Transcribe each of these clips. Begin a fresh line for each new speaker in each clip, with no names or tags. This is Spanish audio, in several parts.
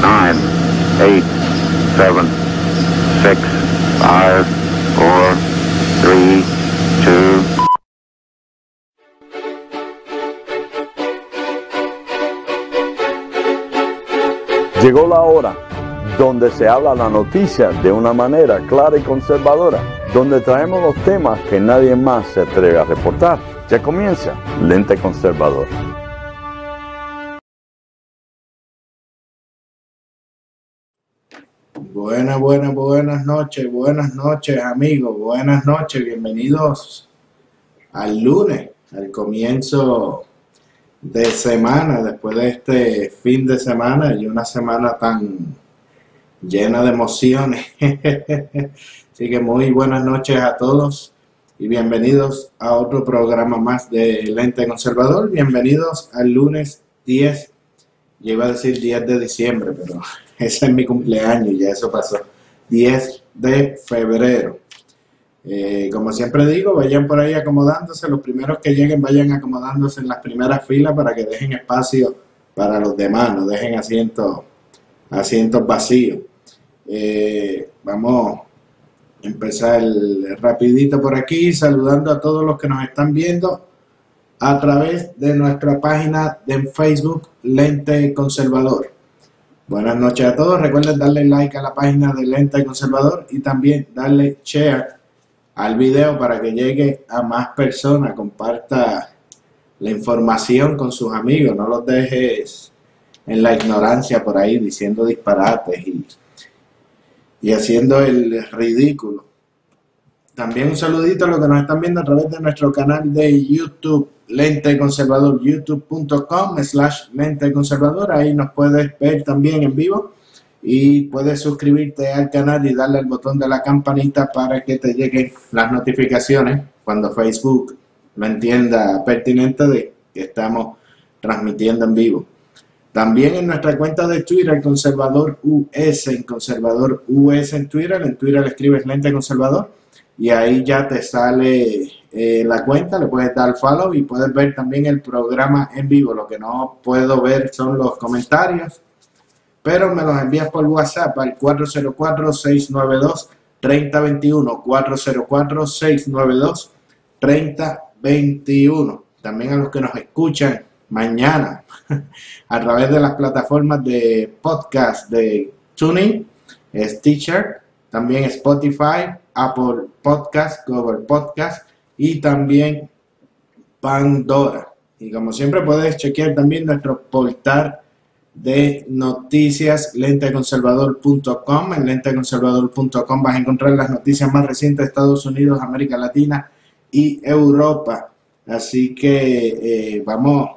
nine, eight, seven, six, five, four, three, two,
Llegó la hora donde se habla la noticia de una manera clara y conservadora, donde traemos los temas que nadie más se atreve a reportar. Ya comienza Lente Conservador.
Buenas, buenas, buenas noches, buenas noches amigos, buenas noches, bienvenidos al lunes, al comienzo de semana, después de este fin de semana y una semana tan llena de emociones. Así que muy buenas noches a todos y bienvenidos a otro programa más de Lente Conservador. Bienvenidos al lunes 10, yo iba a decir 10 de diciembre, pero ese es mi cumpleaños, ya eso pasó. 10 de febrero. Eh, como siempre digo, vayan por ahí acomodándose, los primeros que lleguen vayan acomodándose en las primeras filas para que dejen espacio para los demás, no dejen asientos, asientos vacíos. Eh, vamos a empezar rapidito por aquí, saludando a todos los que nos están viendo a través de nuestra página de Facebook Lente Conservador. Buenas noches a todos, recuerden darle like a la página de Lente Conservador y también darle share al video para que llegue a más personas, comparta la información con sus amigos, no los dejes en la ignorancia por ahí diciendo disparates y, y haciendo el ridículo. También un saludito a los que nos están viendo a través de nuestro canal de YouTube, Lente Conservador, youtube.com slash Lente Conservador, ahí nos puedes ver también en vivo y puedes suscribirte al canal y darle al botón de la campanita para que te lleguen las notificaciones cuando Facebook lo entienda pertinente de que estamos transmitiendo en vivo. También en nuestra cuenta de Twitter, Conservador US, en Conservador US en Twitter, en Twitter le escribes Lente Conservador y ahí ya te sale eh, la cuenta, le puedes dar follow y puedes ver también el programa en vivo. Lo que no puedo ver son los comentarios pero me los envías por WhatsApp al 404-692-3021, 404-692-3021. También a los que nos escuchan mañana a través de las plataformas de podcast de Tuning, Stitcher, también Spotify, Apple Podcast, Google Podcast y también Pandora. Y como siempre puedes chequear también nuestro portal de noticias lenteconservador.com. En lenteconservador.com vas a encontrar las noticias más recientes de Estados Unidos, América Latina y Europa. Así que eh, vamos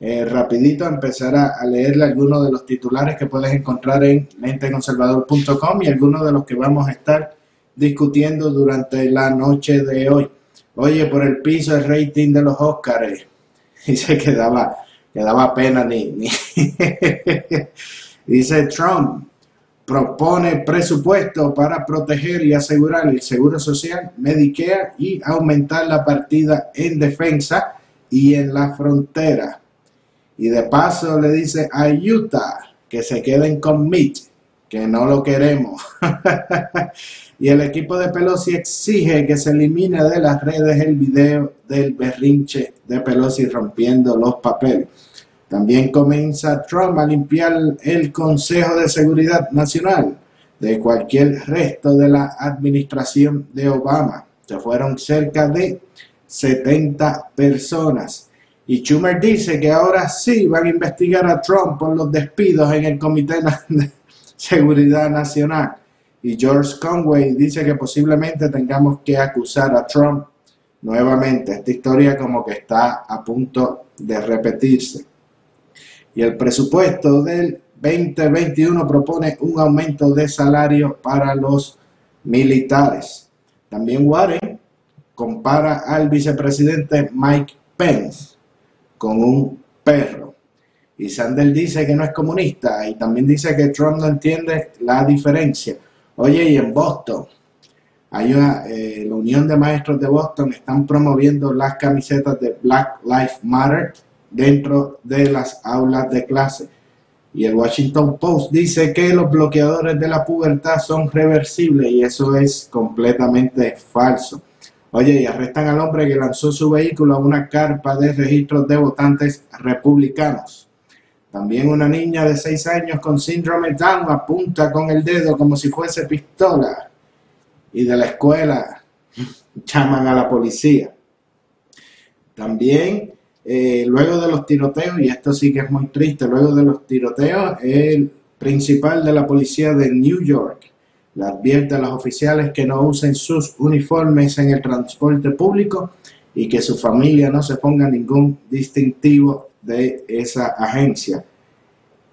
eh, rapidito a empezar a, leerle algunos de los titulares que puedes encontrar en lenteconservador.com y algunos de los que vamos a estar discutiendo durante la noche de hoy. Oye, por el piso el rating de los Óscares. Y se quedaba le daba pena ni, Dice Trump, propone presupuesto para proteger y asegurar el seguro social, Medicare y aumentar la partida en defensa y en la frontera. Y de paso le dice a Utah que se queden con Mitch, que no lo queremos. y el equipo de Pelosi exige que se elimine de las redes el video del berrinche de Pelosi rompiendo los papeles. También comienza Trump a limpiar el Consejo de Seguridad Nacional de cualquier resto de la administración de Obama. Se fueron cerca de 70 personas. Y Schumer dice que ahora sí van a investigar a Trump por los despidos en el Comité Seguridad Nacional. Y George Conway dice que posiblemente tengamos que acusar a Trump nuevamente. Esta historia como que está a punto de repetirse y el presupuesto del 2021 propone un aumento de salario para los militares. También Warren compara al vicepresidente Mike Pence con un perro. Y Sanders dice que no es comunista y también dice que Trump no entiende la diferencia. Oye, y en Boston, hay una, eh, la Unión de Maestros de Boston están promoviendo las camisetas de Black Lives Matter dentro de las aulas de clase. Y el Washington Post dice que los bloqueadores de la pubertad son reversibles y eso es completamente falso. Oye, y arrestan al hombre que lanzó su vehículo a una carpa de registros de votantes republicanos. También una niña de 6 años con síndrome Down apunta con el dedo como si fuese pistola. Y de la escuela llaman a la policía. También, eh, luego de los tiroteos, y esto sí que es muy triste, luego de los tiroteos, el principal de la policía de New York le advierte a los oficiales que no usen sus uniformes en el transporte público y que su familia no se ponga ningún distintivo de esa agencia.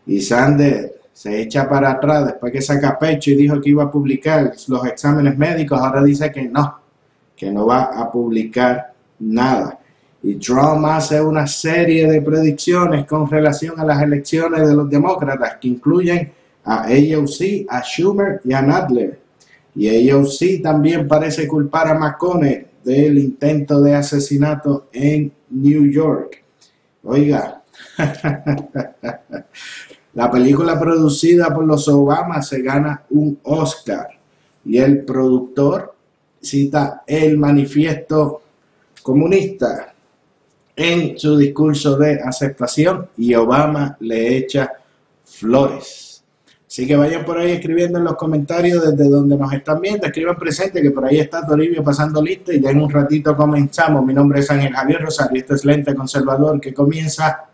Y Sander se echa para atrás después que saca pecho y dijo que iba a publicar los exámenes médicos, ahora dice que no, que no va a publicar nada. Y Trump hace una serie de predicciones con relación a las elecciones de los demócratas que incluyen a AOC, a Schumer y a Nadler. Y AOC también parece culpar a McConnell del intento de asesinato en New York. Oiga, la película producida por los Obama se gana un Oscar y el productor cita el manifiesto comunista en su discurso de aceptación y Obama le echa flores. Así que vayan por ahí escribiendo en los comentarios desde donde nos están viendo, escriban presente que por ahí está Toribio pasando listo y ya en un ratito comenzamos. Mi nombre es Ángel Javier Rosario, este es Lente Conservador que comienza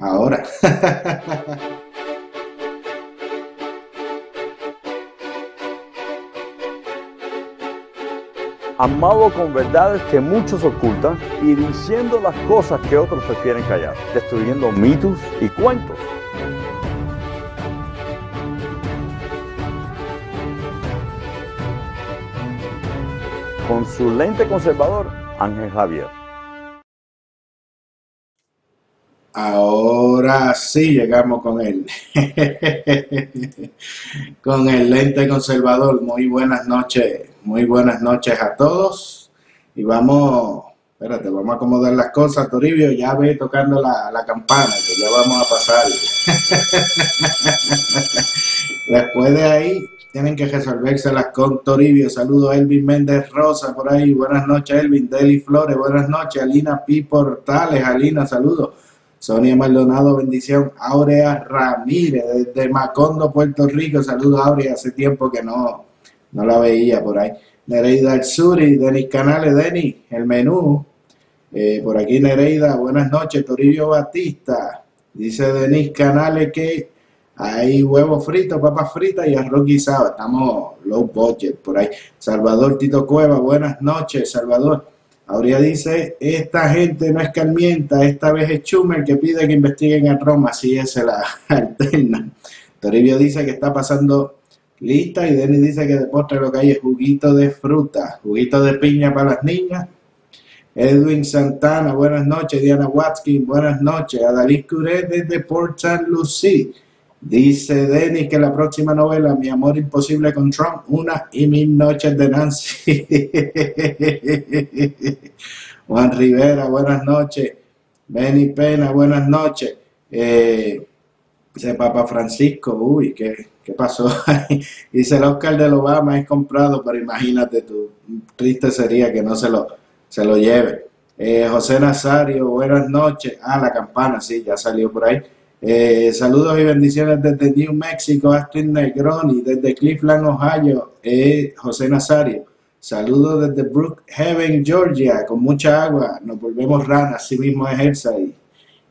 ahora.
amado con verdades que muchos ocultan y diciendo las cosas que otros prefieren callar, destruyendo mitos y cuentos con su lente conservador, Ángel Javier.
Ahora sí llegamos con él. con el lente conservador. Muy buenas noches. Muy buenas noches a todos. Y vamos, espérate, vamos a acomodar las cosas, Toribio. Ya ve tocando la, la campana, que ya vamos a pasar. Después de ahí, tienen que resolvérselas con Toribio. Saludos Elvin Méndez Rosa por ahí. Buenas noches, Elvin. Deli Flores, buenas noches. Alina P. Portales, Alina, saludos. Sonia Maldonado, bendición. Aurea Ramírez, desde Macondo, Puerto Rico. Saludos, Aurea. Hace tiempo que no, no la veía por ahí. Nereida Alzuri, Denis Canales, Denis, el menú. Eh, por aquí Nereida, buenas noches. Toribio Batista. Dice Denis Canales que hay huevos fritos, papas fritas y arroz guisado. Estamos low budget por ahí. Salvador Tito Cueva, buenas noches, Salvador. Aurea dice, esta gente no es calmienta, esta vez es Schumer que pide que investiguen a Roma, así es la alterna. Toribio dice que está pasando lista y Denis dice que de postre lo que hay es juguito de fruta, juguito de piña para las niñas. Edwin Santana, buenas noches. Diana Watkins, buenas noches. Adalí Curé desde Port St. Lucie. Dice Denis que la próxima novela, Mi amor imposible con Trump, una y mil noches de Nancy. Juan Rivera, buenas noches. Benny Pena, buenas noches. Eh, dice Papa Francisco, uy, ¿qué, qué pasó? dice el Oscar del Obama es comprado, pero imagínate tú, triste sería que no se lo, se lo lleve. Eh, José Nazario, buenas noches. Ah, la campana, sí, ya salió por ahí. Eh, saludos y bendiciones desde New Mexico, Astrid Negroni, desde Cleveland, Ohio, eh, José Nazario. Saludos desde Brookhaven, Georgia, con mucha agua. Nos volvemos ranas, así mismo es y,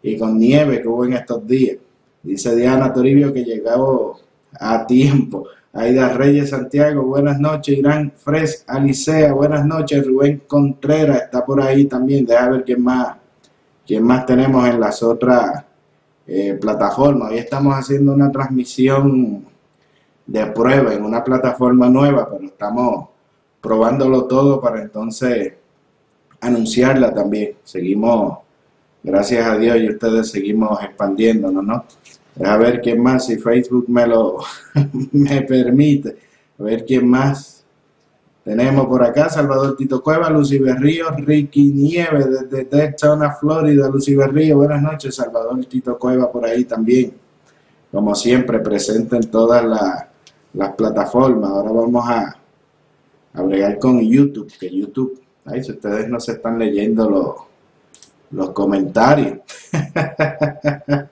y con nieve que hubo en estos días. Dice Diana Toribio que llegó a tiempo. Aida Reyes Santiago, buenas noches. Irán Fres Alicea, buenas noches. Rubén Contreras está por ahí también. Deja ver quién más, quién más tenemos en las otras eh, plataforma. Hoy estamos haciendo una transmisión de prueba en una plataforma nueva, pero estamos probándolo todo para entonces anunciarla también. Seguimos, gracias a Dios y ustedes seguimos expandiéndonos, ¿no? A ver quién más, si Facebook me lo me permite. A ver quién más tenemos por acá Salvador Tito Cueva, Lucy Berrío, Ricky Nieve desde Daytona, Florida. Lucy Berrío, buenas noches. Salvador Tito Cueva por ahí también. como siempre, presente en todas las plataformas. Ahora vamos a, a bregar con YouTube, que YouTube, ay, si ustedes no se están leyendo los, los comentarios,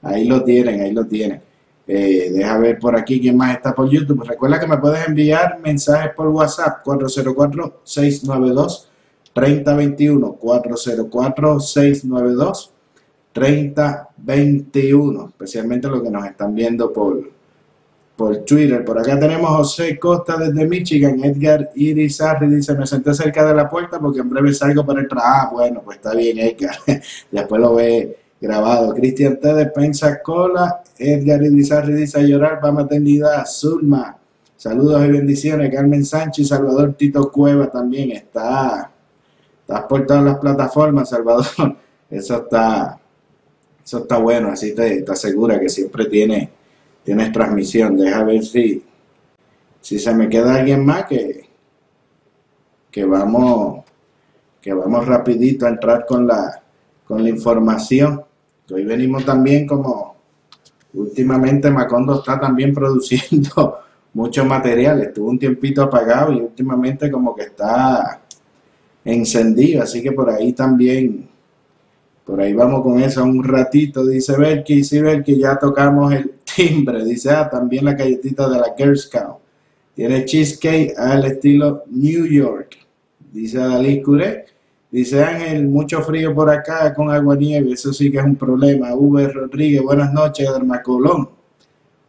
ahí lo tienen, ahí lo tienen. Eh, deja ver por aquí quién más está por YouTube. Recuerda que me puedes enviar mensajes por WhatsApp 404-692. 3021 404 692 3021 especialmente los que nos están viendo por por Twitter. Por acá tenemos José Costa desde Michigan, Edgar Irizarri dice, me senté cerca de la puerta porque en breve salgo para el trabajo. Ah, bueno, pues está bien Edgar, después lo ve grabado. Cristian T. de Pensacola, Edgar Irizarri dice llorar para maternidad, Zulma, saludos y bendiciones, Carmen Sánchez, Salvador Tito Cueva también está estás por todas las plataformas, Salvador. Eso está, eso está bueno, así te, asegura que siempre tiene, tienes transmisión. Deja ver si, si se me queda alguien más que, que vamos, que vamos rapidito a entrar con la, con la información. Hoy venimos también como últimamente Macondo está también produciendo mucho material. Estuvo un tiempito apagado y últimamente como que está encendido, así que por ahí también, por ahí vamos con eso un ratito, dice Belki, sí Belki, ya tocamos el timbre, dice, ah, también la galletita de la Girl Scout, tiene cheesecake al estilo New York, dice Dalí Curé, dice Ángel, mucho frío por acá con agua nieve, eso sí que es un problema, V. Rodríguez, buenas noches, Colón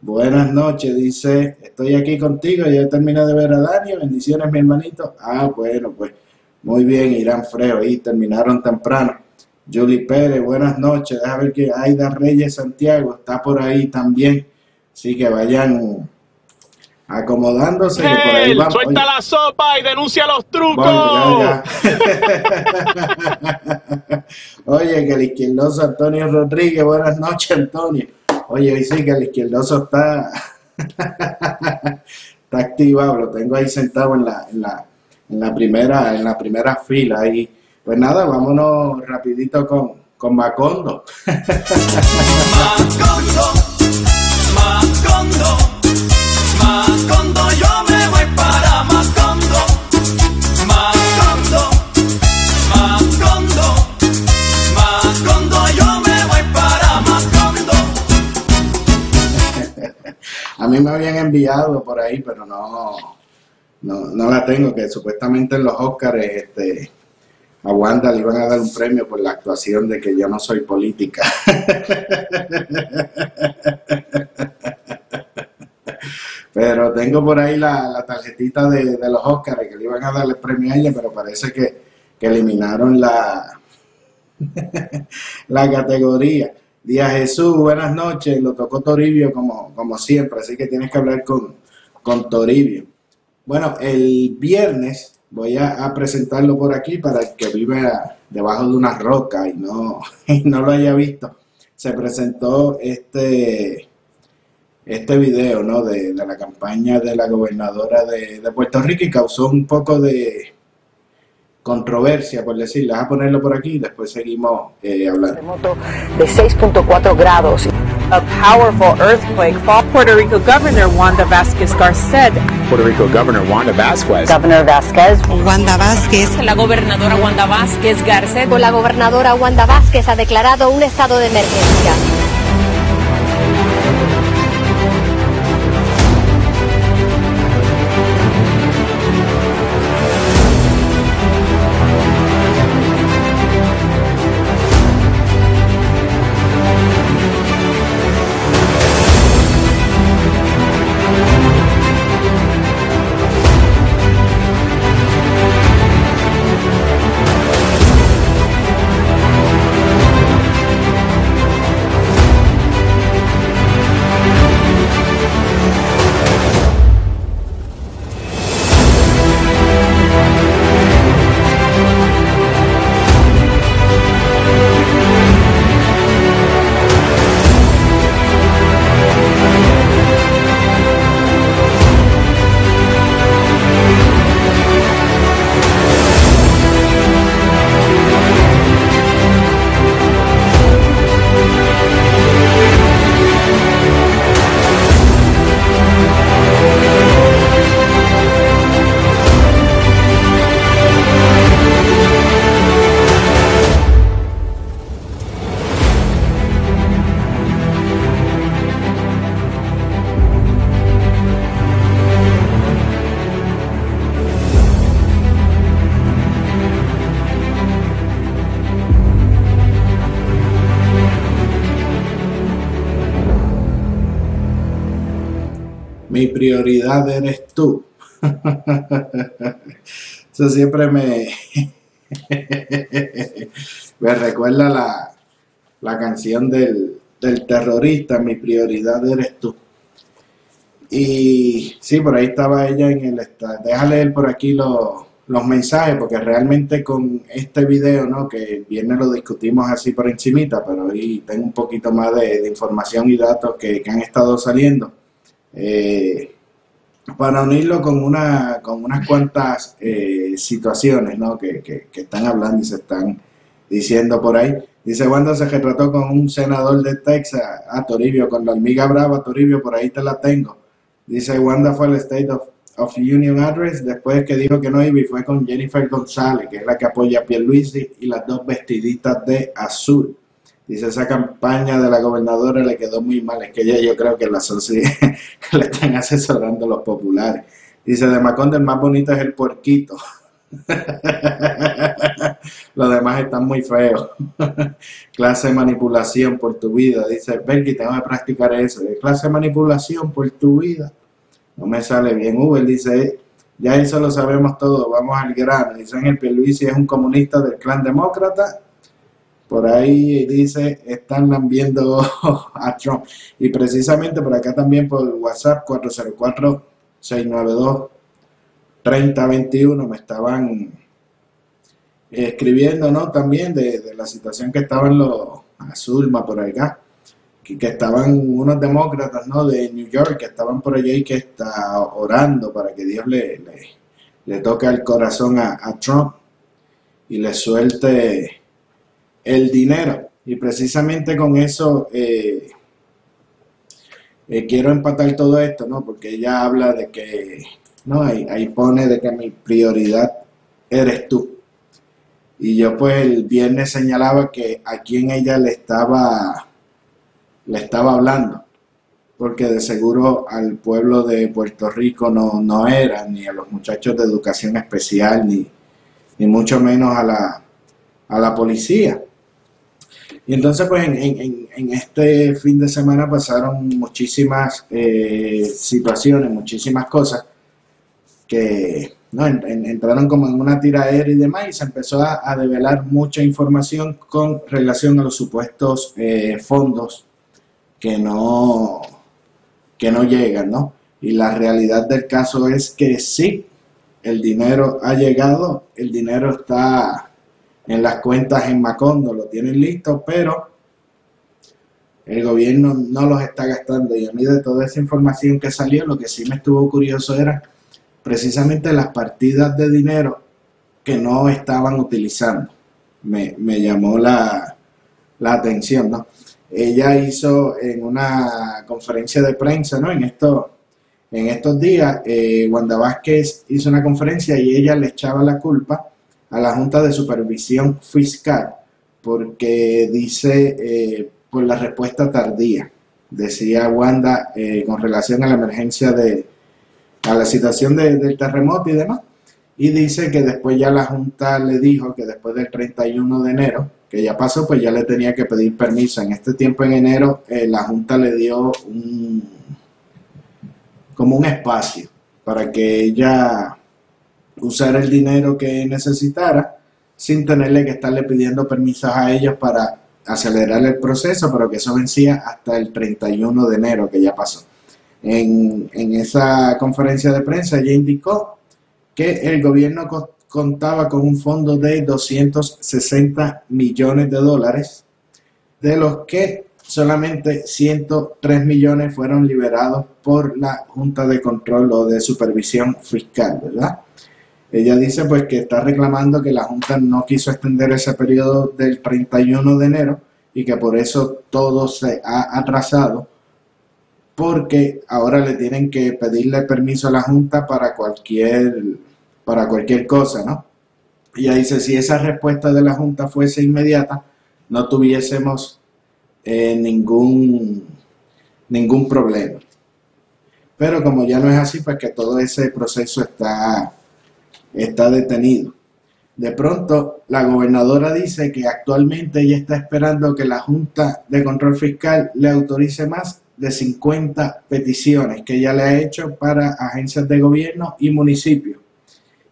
Buenas noches, dice, estoy aquí contigo, ya terminé de ver a Dani, bendiciones mi hermanito. Ah, bueno, pues muy bien, Irán Freo, ahí terminaron temprano. Julie Pérez, buenas noches. Deja ver que Aida Reyes Santiago está por ahí también. Así que vayan acomodándose.
Suelta la sopa y denuncia los trucos.
Oye, que el izquierdoso Antonio Rodríguez, buenas noches, Antonio. Oye, hoy sí que el izquierdoso está, está activado, lo tengo ahí sentado en la, en la en la primera, en la primera fila. Y pues nada, vámonos rapidito con, con. Macondo, Macondo, Macondo, A mí me habían enviado por ahí, pero no no, la tengo, que supuestamente en los Oscars este, a Wanda le iban a dar un premio por la actuación de que yo no soy política. pero tengo por ahí la, tarjetita de, los Oscars que le iban a dar el premio a ella, pero parece que, que eliminaron la, la categoría. Día Jesús, buenas noches, lo tocó Toribio como, como siempre, así que tienes que hablar con, con Toribio. Bueno, el viernes voy a, presentarlo por aquí para el que vive debajo de una roca y no, no lo haya visto. Se presentó este, este video ¿no? de, la campaña de la gobernadora de, de Puerto Rico y causó un poco de, controversia, por decirlo. a ponerlo por aquí y después seguimos eh, hablando.
Terremoto de 6.4 grados. A powerful earthquake. Puerto Rico Governor Wanda Vázquez Garcet.
Puerto Rico Governor Wanda Vázquez.
Governor Vázquez.
Wanda Vázquez.
La gobernadora Wanda Vázquez Garcet.
La gobernadora Wanda Vázquez ha declarado un estado de emergencia.
Prioridad eres tú. Eso siempre me, me recuerda la, la canción del, del terrorista, mi prioridad eres tú. Y sí, por ahí estaba ella en el. Déjale leer por aquí los, los mensajes, porque realmente con este video, ¿no? Que viene lo discutimos así por encimita, pero ahí tengo un poquito más de, información y datos que, han estado saliendo. Eh, para unirlo con, una, con unas cuantas eh, situaciones, ¿no? Que, que, están hablando y se están diciendo por ahí. Dice, cuando se retrató con un senador de Texas, a Toribio, con la hormiga brava, Toribio, por ahí te la tengo. Dice, Wanda fue al State of, of Union Address después que dijo que no iba y fue con Jennifer González, que es la que apoya a Pierluisi, y las dos vestiditas de azul. Dice, esa campaña de la gobernadora le quedó muy mal, es que ella yo creo que la le están asesorando los populares. Dice, de Macondo el más bonito es el puerquito. Los demás están muy feos. clase de manipulación por tu vida. Dice, Berky, tengo que practicar eso. clase de manipulación por tu vida. No me sale bien. Uber dice, ya eso lo sabemos todo, vamos al grano. Dice el Pierluisi es un comunista del clan demócrata. Por ahí dice, están viendo a Trump. Y precisamente por acá también por WhatsApp 404 692 3021 me estaban escribiendo, ¿no? También de, la situación que estaban los Azulma por acá, que, estaban unos demócratas, ¿no? De New York, que estaban por allá y que está orando para que Dios le, le, toque el corazón a, Trump y le suelte el dinero. Y precisamente con eso eh, eh, quiero empatar todo esto, ¿no? Porque ella habla de que no, ahí, ahí pone de que mi prioridad eres tú. Y yo pues el viernes señalaba que a quien ella le estaba, le estaba hablando, porque de seguro al pueblo de Puerto Rico no, no era, ni a los muchachos de educación especial, ni, ni mucho menos a la, a la policía. Y entonces, pues en, este fin de semana pasaron muchísimas eh, situaciones, muchísimas cosas que ¿no? entraron como en una tiraera y demás y se empezó a, a develar mucha información con relación a los supuestos eh, fondos que no, que no llegan, ¿no? Y la realidad del caso es que sí, el dinero ha llegado, el dinero está en las cuentas en Macondo, lo tienen listo, pero el gobierno no los está gastando. Y a mí de toda esa información que salió, lo que sí me estuvo curioso era precisamente las partidas de dinero que no estaban utilizando. Me, llamó la, atención, ¿no? Ella hizo en una conferencia de prensa, ¿no? En, esto, en estos días, eh, Wanda Vázquez hizo una conferencia y ella le echaba la culpa a la Junta de Supervisión Fiscal porque dice eh, por la respuesta tardía. Decía Wanda eh, con relación a la emergencia de, a la situación del terremoto y demás. Y dice que después ya la Junta le dijo que después del 31 de enero, que ya pasó, pues ya le tenía que pedir permiso. En este tiempo en enero eh, la Junta le dio un, como un espacio para que ella usara el dinero que necesitara sin tenerle que estarle pidiendo permisos a ellos para acelerar el proceso, pero que eso vencía hasta el 31 de enero que ya pasó. En, esa conferencia de prensa ella indicó que el gobierno contaba con un fondo de 260 millones de dólares, de los que solamente 103 millones fueron liberados por la Junta de Control o de Supervisión Fiscal, ¿verdad? Ella dice pues que está reclamando que la Junta no quiso extender ese periodo del 31 de enero y que por eso todo se ha atrasado porque ahora le tienen que pedirle permiso a la Junta para cualquier, para cualquier cosa, ¿no? Y ahí dice, si esa respuesta de la Junta fuese inmediata, no tuviésemos eh, ningún, ningún problema. Pero como ya no es así, pues que todo ese proceso está, está detenido. De pronto, la gobernadora dice que actualmente ella está esperando que la Junta de Control Fiscal le autorice más de 50 peticiones que ella le ha hecho para agencias de gobierno y municipios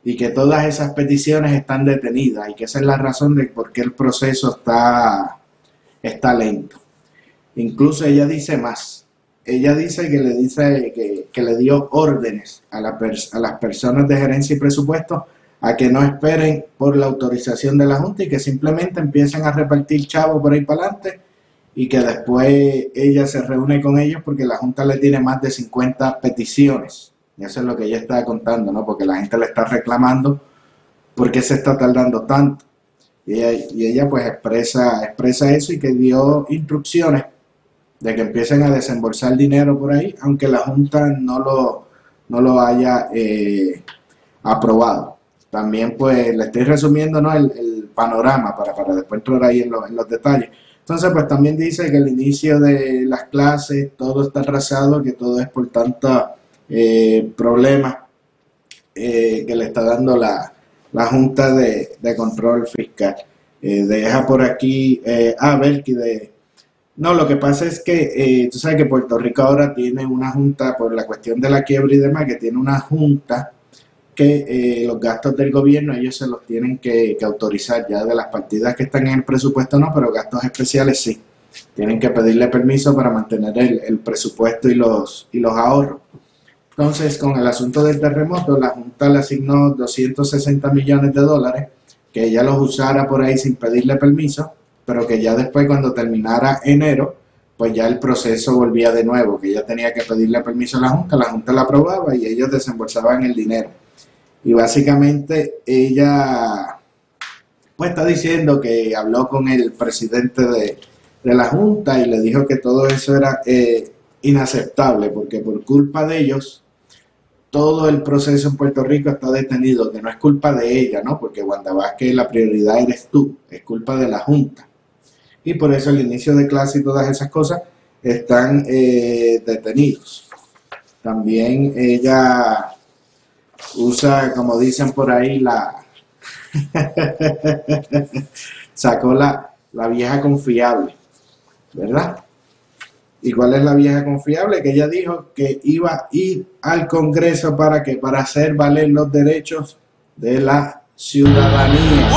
y que todas esas peticiones están detenidas y que esa es la razón de por qué el proceso está, está lento. Incluso ella dice más. Ella dice que le dice que, le dio órdenes a, a las personas de gerencia y presupuesto a que no esperen por la autorización de la Junta y que simplemente empiecen a repartir chavo por ahí para adelante y que después ella se reúne con ellos porque la Junta le tiene más de 50 peticiones. Y eso es lo que ella está contando, ¿no? Porque la gente le está reclamando por qué se está tardando tanto. Y ella, y ella pues expresa, expresa eso y que dio instrucciones de que empiecen a desembolsar dinero por ahí, aunque la Junta no lo, no lo haya eh, aprobado. También pues le estoy resumiendo ¿no? el, panorama para, para después entrar ahí en, en los detalles. Entonces, pues también dice que el inicio de las clases, todo está atrasado, que todo es por tantos eh, problemas eh, que le está dando la, Junta de, Control Fiscal. Eh, deja por aquí, a ver, que de... No, lo que pasa es que tú sabes que Puerto Rico ahora tiene una junta, por la cuestión de la quiebra y demás, que tiene una junta que eh, los gastos del gobierno ellos se los tienen que, autorizar ya de las partidas que están en el presupuesto no, pero gastos especiales sí. Tienen que pedirle permiso para mantener el, presupuesto y los, y los ahorros. Entonces, con el asunto del terremoto, la Junta le asignó 260 millones de dólares, que ella los usara por ahí sin pedirle permiso, pero que ya después cuando terminara enero, pues ya el proceso volvía de nuevo, que ella tenía que pedirle permiso a la Junta, la Junta la aprobaba y ellos desembolsaban el dinero. Y básicamente ella pues está diciendo que habló con el presidente de, la Junta y le dijo que todo eso era eh, inaceptable porque por culpa de ellos todo el proceso en Puerto Rico está detenido, que no es culpa de ella, ¿no? Porque Wanda Vázquez la prioridad eres tú, es culpa de la Junta. Y por eso el inicio de clase y todas esas cosas están eh, detenidos. También ella usa, como dicen por ahí, la... sacó la, la vieja confiable, ¿verdad? ¿Y cuál es la vieja confiable? Que ella dijo que iba a ir al Congreso para que para hacer valer los derechos de la ciudadanía.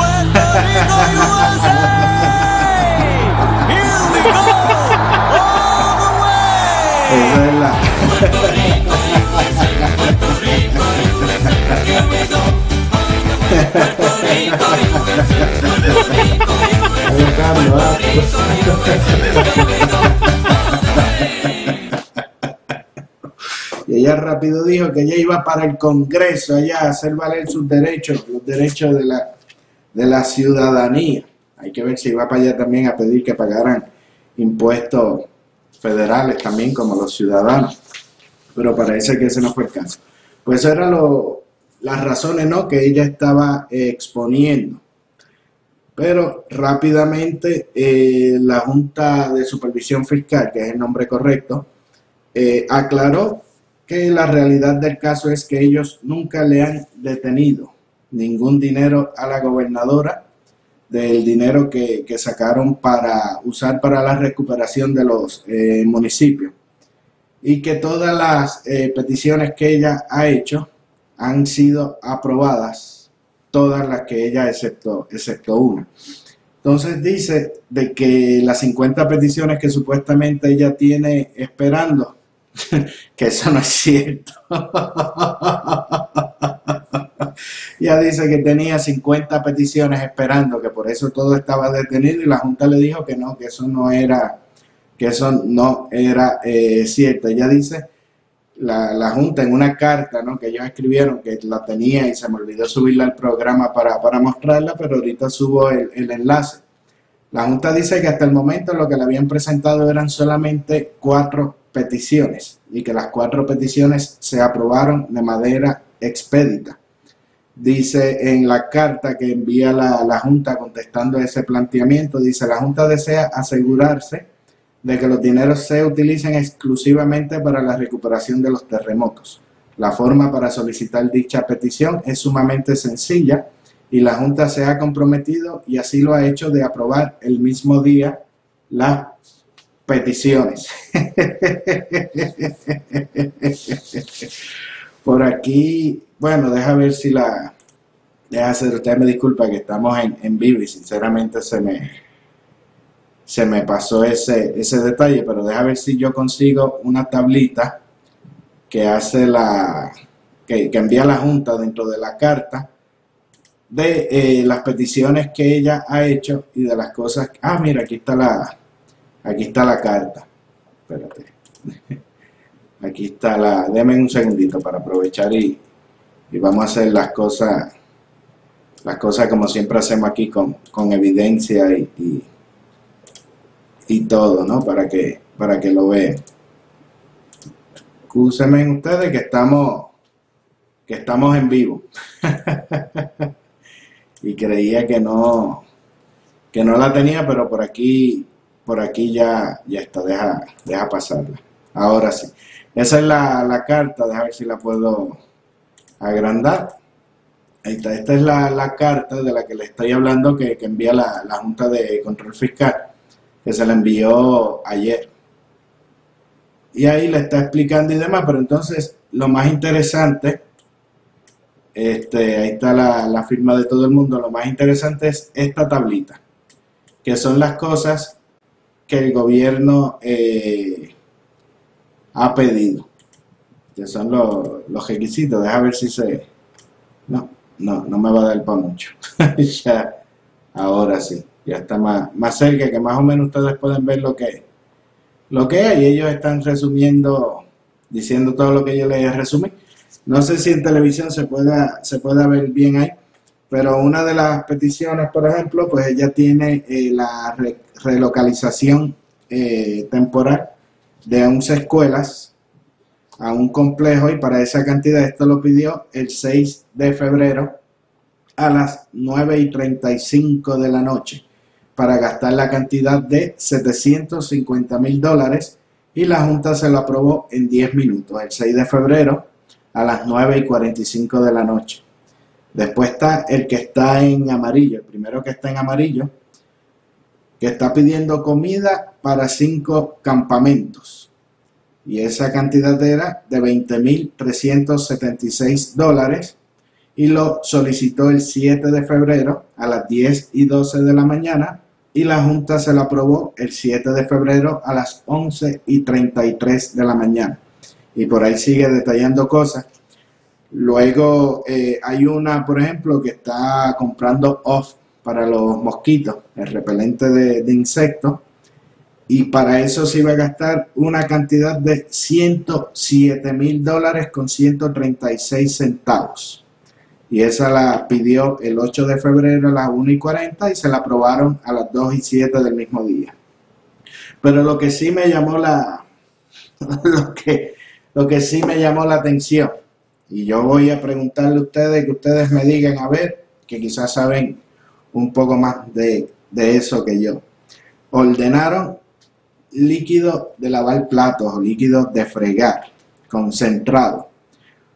y ella rápido dijo que ella iba para el Congreso allá a hacer valer sus derechos, los derechos de la, de la ciudadanía. Hay que ver si iba para allá también a pedir que pagaran impuestos federales también como los ciudadanos. Pero parece que ese no fue el caso. Pues eso era lo, las razones ¿no? que ella estaba eh, exponiendo. Pero rápidamente eh, la Junta de Supervisión Fiscal, que es el nombre correcto, eh, aclaró que la realidad del caso es que ellos nunca le han detenido ningún dinero a la gobernadora del dinero que, sacaron para usar para la recuperación de los municipios y que todas las peticiones que ella ha hecho han sido aprobadas todas las que ella excepto, excepto una. Entonces dice de que las 50 peticiones que supuestamente ella tiene esperando, que eso no es cierto. ya dice que tenía 50 peticiones esperando, que por eso todo estaba detenido y la Junta le dijo que no, que eso no era, que eso no era eh, cierto. Ella dice la, Junta en una carta ¿no? que ellos escribieron, que la tenía y se me olvidó subirla al programa para, mostrarla, pero ahorita subo el, enlace. La Junta dice que hasta el momento lo que le habían presentado eran solamente cuatro peticiones y que las cuatro peticiones se aprobaron de manera expedita. Dice en la carta que envía la, la Junta contestando ese planteamiento, dice la Junta desea asegurarse de que los dineros se utilicen exclusivamente para la recuperación de los terremotos. La forma para solicitar dicha petición es sumamente sencilla y la Junta se ha comprometido y así lo ha hecho de aprobar el mismo día la peticiones. Por aquí, bueno, deja ver si la... Deja hacer, usted me disculpa que estamos en, en vivo y sinceramente se me, se me pasó ese, ese detalle, pero deja ver si yo consigo una tablita que hace la, que, envía la Junta dentro de la carta de eh, las peticiones que ella ha hecho y de las cosas. Ah, mira, aquí está la, aquí está la carta. Espérate. Aquí está la. Deme un segundito para aprovechar y, y vamos a hacer las cosas, las cosas como siempre hacemos aquí con, con evidencia y, y, todo, ¿no? Para que, para que lo vean. Escúsenme ustedes que estamos, que estamos en vivo. y creía que no, que no la tenía, pero por aquí, por aquí ya, ya está, deja, deja pasarla. Ahora sí. Esa es la, carta, déjame ver si la puedo agrandar. Ahí está, esta es la, carta de la que le estoy hablando que, envía la, Junta de Control Fiscal, que se la envió ayer. Y ahí le está explicando y demás, pero entonces lo más interesante, este, ahí está la, firma de todo el mundo, lo más interesante es esta tablita, que son las cosas que el gobierno eh, ha pedido, que son los, los requisitos. Deja ver si se... No, no, no me va a dar para mucho. ya, ahora sí, ya está más, más cerca, que más o menos ustedes pueden ver lo que, lo que hay. Ellos están resumiendo, diciendo todo lo que yo les resumí. No sé si en televisión se pueda, se pueda ver bien ahí, pero una de las peticiones, por ejemplo, pues ella tiene eh, la relocalización eh, temporal de 11 escuelas a un complejo y para esa cantidad esto lo pidió el 6 de febrero a las 9 y 35 de la noche para gastar la cantidad de 750 mil dólares y la Junta se lo aprobó en 10 minutos, el 6 de febrero a las 9 y 45 de la noche. Después está el que está en amarillo, el primero que está en amarillo, que está pidiendo comida para cinco campamentos. Y esa cantidad era de 20.376 dólares y lo solicitó el 7 de febrero a las 10 y 12 de la mañana y la Junta se la aprobó el 7 de febrero a las 11 y 33 de la mañana. Y por ahí sigue detallando cosas. Luego eh, hay una, por ejemplo, que está comprando off para los mosquitos, el repelente de, insectos, y para eso se iba a gastar una cantidad de 107 mil dólares con 136 centavos. Y esa la pidió el 8 de febrero a las 1 y 40 y se la aprobaron a las 2 y 7 del mismo día. Pero lo que sí me llamó la, lo que, lo que sí me llamó la atención, y yo voy a preguntarle a ustedes que ustedes me digan, a ver, que quizás saben un poco más de, eso que yo. Ordenaron líquido de lavar platos o líquido de fregar concentrado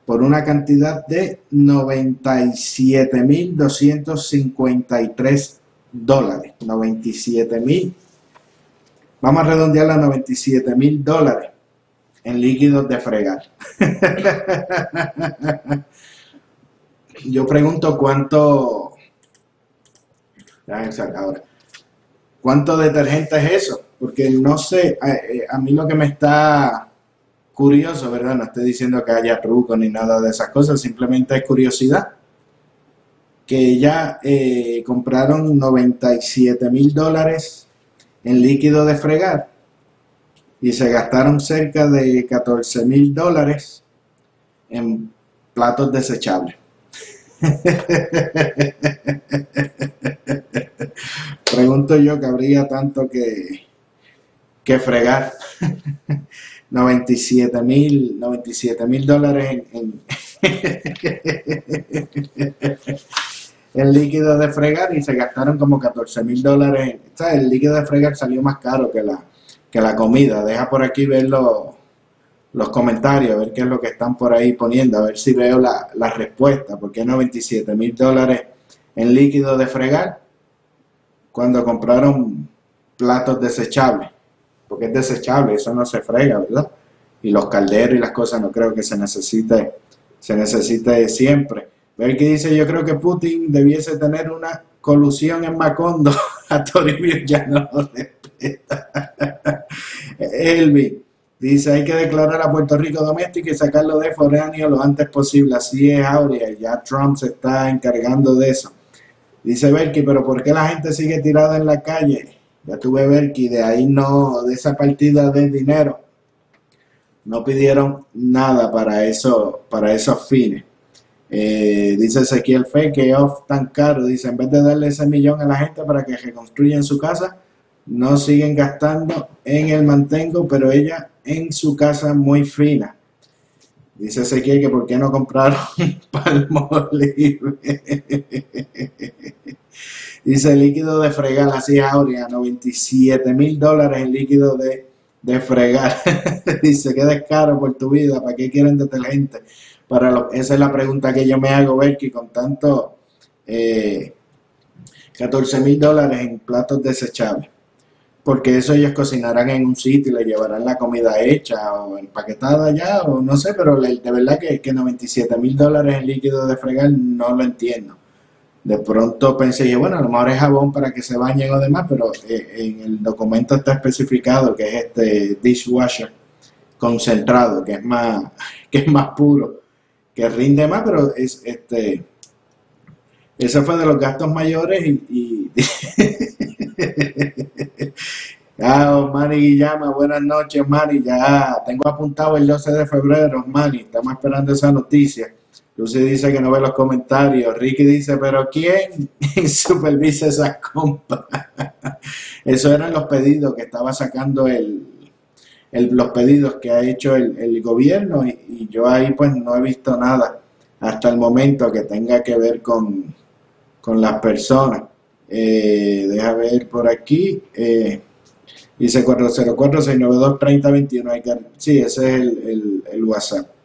por una cantidad de 97.253 dólares. 97.000, vamos a redondear a 97.000 dólares en líquidos de fregar. Yo pregunto cuánto. ¿Cuánto detergente es eso? Porque no sé, eh, a, mí lo que me está curioso, ¿verdad? No estoy diciendo que haya truco ni nada de esas cosas, simplemente es curiosidad. Que ya eh, compraron 97 mil dólares en líquido de fregar y se gastaron cerca de 14 mil dólares en platos desechables. Pregunto yo que habría tanto que, que fregar. 97 mil 97 mil dólares en, líquido de fregar y se gastaron como 14 mil dólares. El líquido de fregar salió más caro que la, que la comida. Deja por aquí verlo los comentarios, a ver qué es lo que están por ahí poniendo, a ver si veo la, la respuesta, porque 97 mil dólares en líquido de fregar cuando compraron platos desechables. Porque es desechable, eso no se frega, ¿verdad? Y los calderos y las cosas no creo que se necesite, se necesite siempre. Ver dice, yo creo que Putin debiese tener una colusión en Macondo, a Toribio ya no lo respeta. Elvi, dice, hay que declarar a Puerto Rico doméstico y sacarlo de foráneo lo antes posible. Así es, Aurea, ya Trump se está encargando de eso. Dice Berky, pero ¿por qué la gente sigue tirada en la calle? Ya tuve Berky, de ahí no, de esa partida de dinero, no pidieron nada para eso, para esos fines. Eh, dice Ezequiel Fe que off tan caro, dice, en vez de darle ese millón a la gente para que reconstruyan su casa, no siguen gastando en el mantengo, pero ella en su casa muy fina. Dice Ezequiel que por qué no compraron palmolive. Dice líquido de fregar, así Aurea, 97 mil dólares en líquido de, de fregar. Dice que descaro por tu vida, ¿para qué quieren detergente? Para lo, esa es la pregunta que yo me hago, Berky, con tanto eh, 14 mil dólares en platos desechables porque eso ellos cocinarán en un sitio y le llevarán la comida hecha o empaquetada ya, o no sé, pero de verdad que, que 97 mil dólares en líquido de fregar no lo entiendo. De pronto pensé, bueno, a lo mejor es jabón para que se bañen o demás, pero eh, en el documento está especificado que es este dishwasher concentrado, que es más, que es más puro, que rinde más, pero es este ese fue de los gastos mayores y, Ah, Osmani Guillama, buenas noches, Osmani. Ya tengo apuntado el 12 de febrero, Osmani. Estamos esperando esa noticia. Lucy dice que no ve los comentarios. Ricky dice, pero ¿quién supervisa esas compras? Eso eran los pedidos que estaba sacando el, los pedidos que ha hecho el, gobierno y, yo ahí pues no he visto nada hasta el momento que tenga que ver con, con las personas. Eh, deja ver por aquí. Eh, dice 404-692-3021. Sí, ese es el, el, WhatsApp.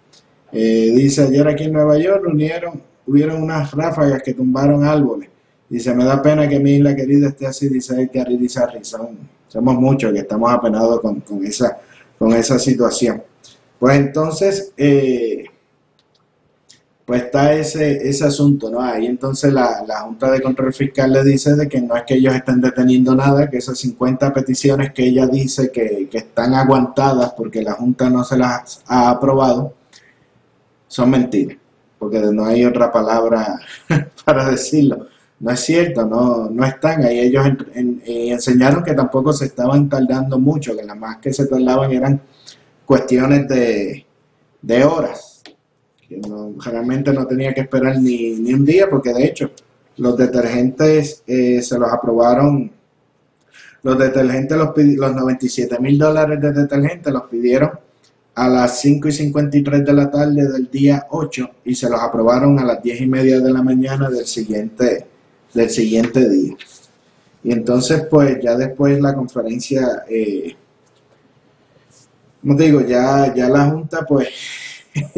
Eh, dice, ayer aquí en Nueva York unieron, hubieron unas ráfagas que tumbaron árboles. Dice, me da pena que mi isla querida esté así, dice que dice Son, somos muchos que estamos apenados con, con, esa, con esa situación. Pues entonces, eh, pues está ese, ese asunto, ¿no? Ahí entonces la, Junta de Control Fiscal le dice de que no es que ellos estén deteniendo nada, que esas 50 peticiones que ella dice que, están aguantadas porque la Junta no se las ha aprobado, son mentiras, porque no hay otra palabra para decirlo. No es cierto, no, no están ahí. Ellos eh, enseñaron que tampoco se estaban tardando mucho, que las más que se tardaban eran cuestiones de, de horas generalmente no tenía que esperar ni, un día, porque de hecho los detergentes eh, se los aprobaron, los detergentes, los, los 97 mil dólares de detergentes los pidieron a las 5 y 53 de la tarde del día 8 y se los aprobaron a las 10 y media de la mañana del siguiente, del siguiente día. Y entonces, pues ya después la conferencia, eh, como digo, ya, ya la Junta, pues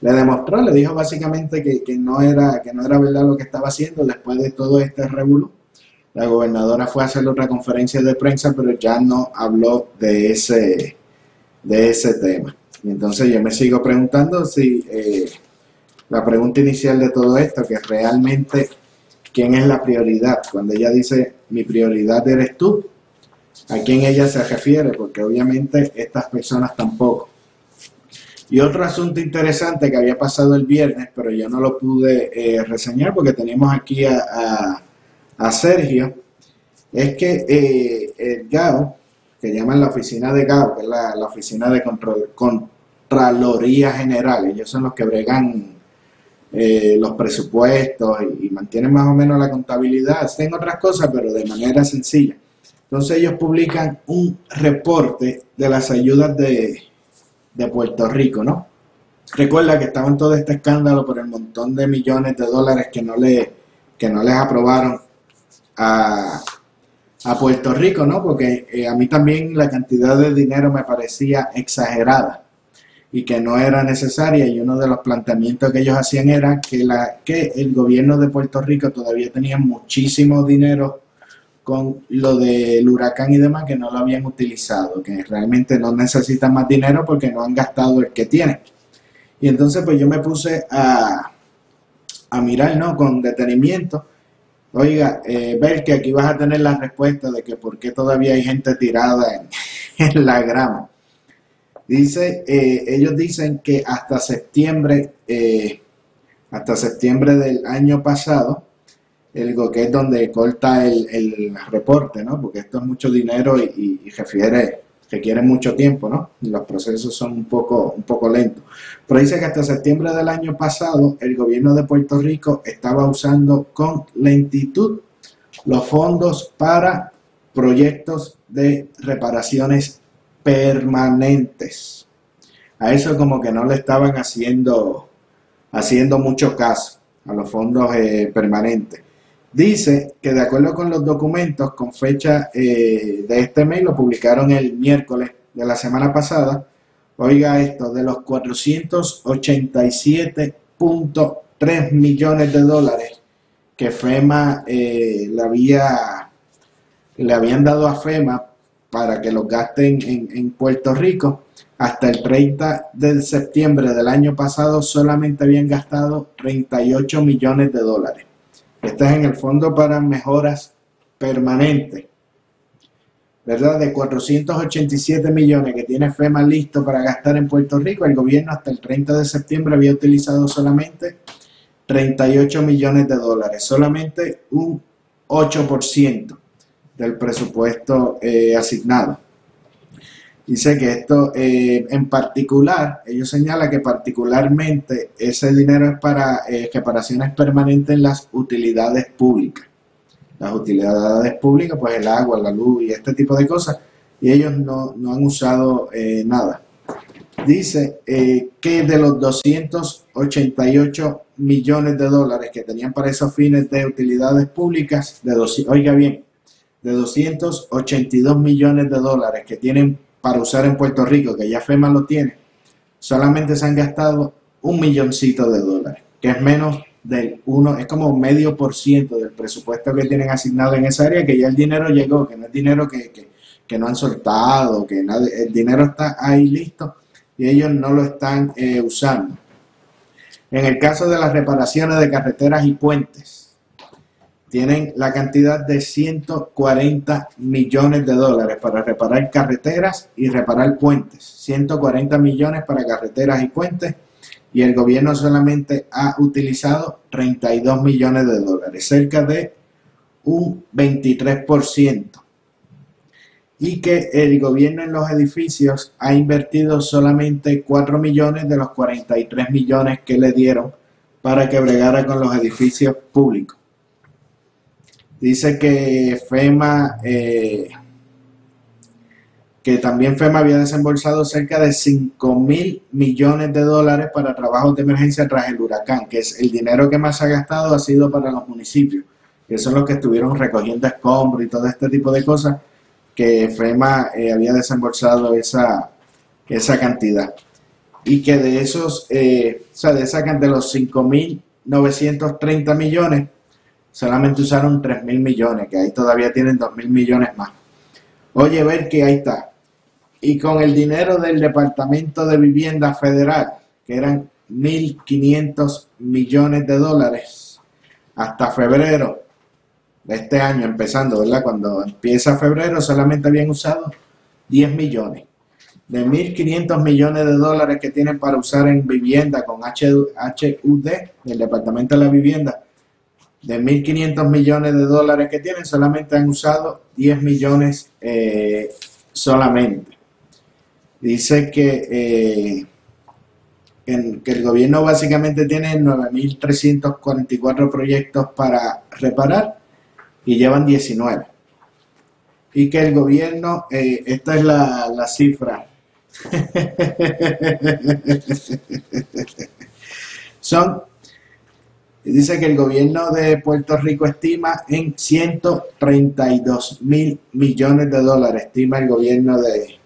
le demostró, le dijo básicamente que, no era, que no era verdad lo que estaba haciendo después de todo este revuelo. La gobernadora fue a hacer otra conferencia de prensa, pero ya no habló de ese, de ese tema. Y entonces yo me sigo preguntando si eh, la pregunta inicial de todo esto, que realmente quién es la prioridad, cuando ella dice mi prioridad eres tú, a quién ella se refiere, porque obviamente estas personas tampoco. Y otro asunto interesante que había pasado el viernes, pero yo no lo pude eh, reseñar porque teníamos aquí a, Sergio, es que eh, el GAO, que llaman la oficina de GAO, que es la, oficina de control, Contraloría General, ellos son los que bregan eh, los presupuestos y, y, mantienen más o menos la contabilidad, hacen otras cosas, pero de manera sencilla. Entonces ellos publican un reporte de las ayudas de de Puerto Rico, ¿no? Recuerda que estaba en todo este escándalo por el montón de millones de dólares que no, le, que no les aprobaron a, Puerto Rico, ¿no? Porque eh, a mí también la cantidad de dinero me parecía exagerada y que no era necesaria y uno de los planteamientos que ellos hacían era que, la, que el gobierno de Puerto Rico todavía tenía muchísimo dinero con lo del huracán y demás que no lo habían utilizado, que realmente no necesitan más dinero porque no han gastado el que tienen. Y entonces pues yo me puse a, a mirar, ¿no? Con detenimiento. Oiga, eh, ver que aquí vas a tener la respuesta de que por qué todavía hay gente tirada en, la grama. Dice, eh, ellos dicen que hasta septiembre, eh, hasta septiembre del año pasado, el que es donde corta el, reporte, ¿no? Porque esto es mucho dinero y, y, refiere, requiere mucho tiempo, ¿no? los procesos son un poco, un poco lentos. Pero dice que hasta septiembre del año pasado el gobierno de Puerto Rico estaba usando con lentitud los fondos para proyectos de reparaciones permanentes. A eso como que no le estaban haciendo, haciendo mucho caso a los fondos eh, permanentes. Dice que de acuerdo con los documentos con fecha eh, de este mes, lo publicaron el miércoles de la semana pasada, oiga esto, de los 487.3 millones de dólares que FEMA eh, le, había, le habían dado a FEMA para que los gasten en, en Puerto Rico, hasta el 30 de septiembre del año pasado solamente habían gastado 38 millones de dólares. Este es en el fondo para mejoras permanentes, ¿verdad? De 487 millones que tiene FEMA listo para gastar en Puerto Rico, el gobierno hasta el 30 de septiembre había utilizado solamente 38 millones de dólares, solamente un 8% del presupuesto eh, asignado. Dice que esto eh, en particular, ellos señalan que particularmente ese dinero es para eh, reparaciones permanentes en las utilidades públicas. Las utilidades públicas, pues el agua, la luz y este tipo de cosas, y ellos no, han usado eh, nada. Dice que de los 288 millones de dólares que tenían para esos fines de utilidades públicas, de oiga bien, de 282 millones de dólares que tienen para usar en Puerto Rico, que ya FEMA lo tiene, solamente se han gastado un milloncito de dólares, que es menos del uno, es como medio por ciento del presupuesto que tienen asignado en esa área, que ya el dinero llegó, que no es dinero que, no han soltado, que el dinero está ahí listo y ellos no lo están eh, usando. En el caso de las reparaciones de carreteras y puentes, tienen la cantidad de 140 millones de dólares para reparar carreteras y reparar puentes. 140 millones para carreteras y puentes y el gobierno solamente ha utilizado 32 millones de dólares, cerca de un 23%. Y que el gobierno en los edificios ha invertido solamente 4 millones de los 43 millones que le dieron para que bregara con los edificios públicos. Dice que FEMA, eh, que también FEMA había desembolsado cerca de 5 mil millones de dólares para trabajos de emergencia tras el huracán, que es el dinero que más ha gastado ha sido para los municipios, que son los que estuvieron recogiendo escombros y todo este tipo de cosas, que FEMA eh, había desembolsado esa, esa cantidad. Y que de esos, eh, o sea, de esa de los 5 mil 930 millones, solamente usaron 3 mil millones, que ahí todavía tienen 2 mil millones más. Oye, ver que ahí está. Y con el dinero del Departamento de Vivienda Federal, que eran 1.500 millones de dólares, hasta febrero de este año, empezando, ¿verdad? Cuando empieza febrero, solamente habían usado 10 millones. De 1.500 millones de dólares que tienen para usar en vivienda con HUD, el Departamento de la Vivienda, de 1.500 millones de dólares que tienen, solamente han usado 10 millones eh, solamente. Dice que, eh, que el gobierno básicamente tiene 9.344 proyectos para reparar y llevan 19. Y que el gobierno, eh, esta es la, la cifra, son Dice que el gobierno de Puerto Rico estima en 132 mil millones de dólares, estima el gobierno de,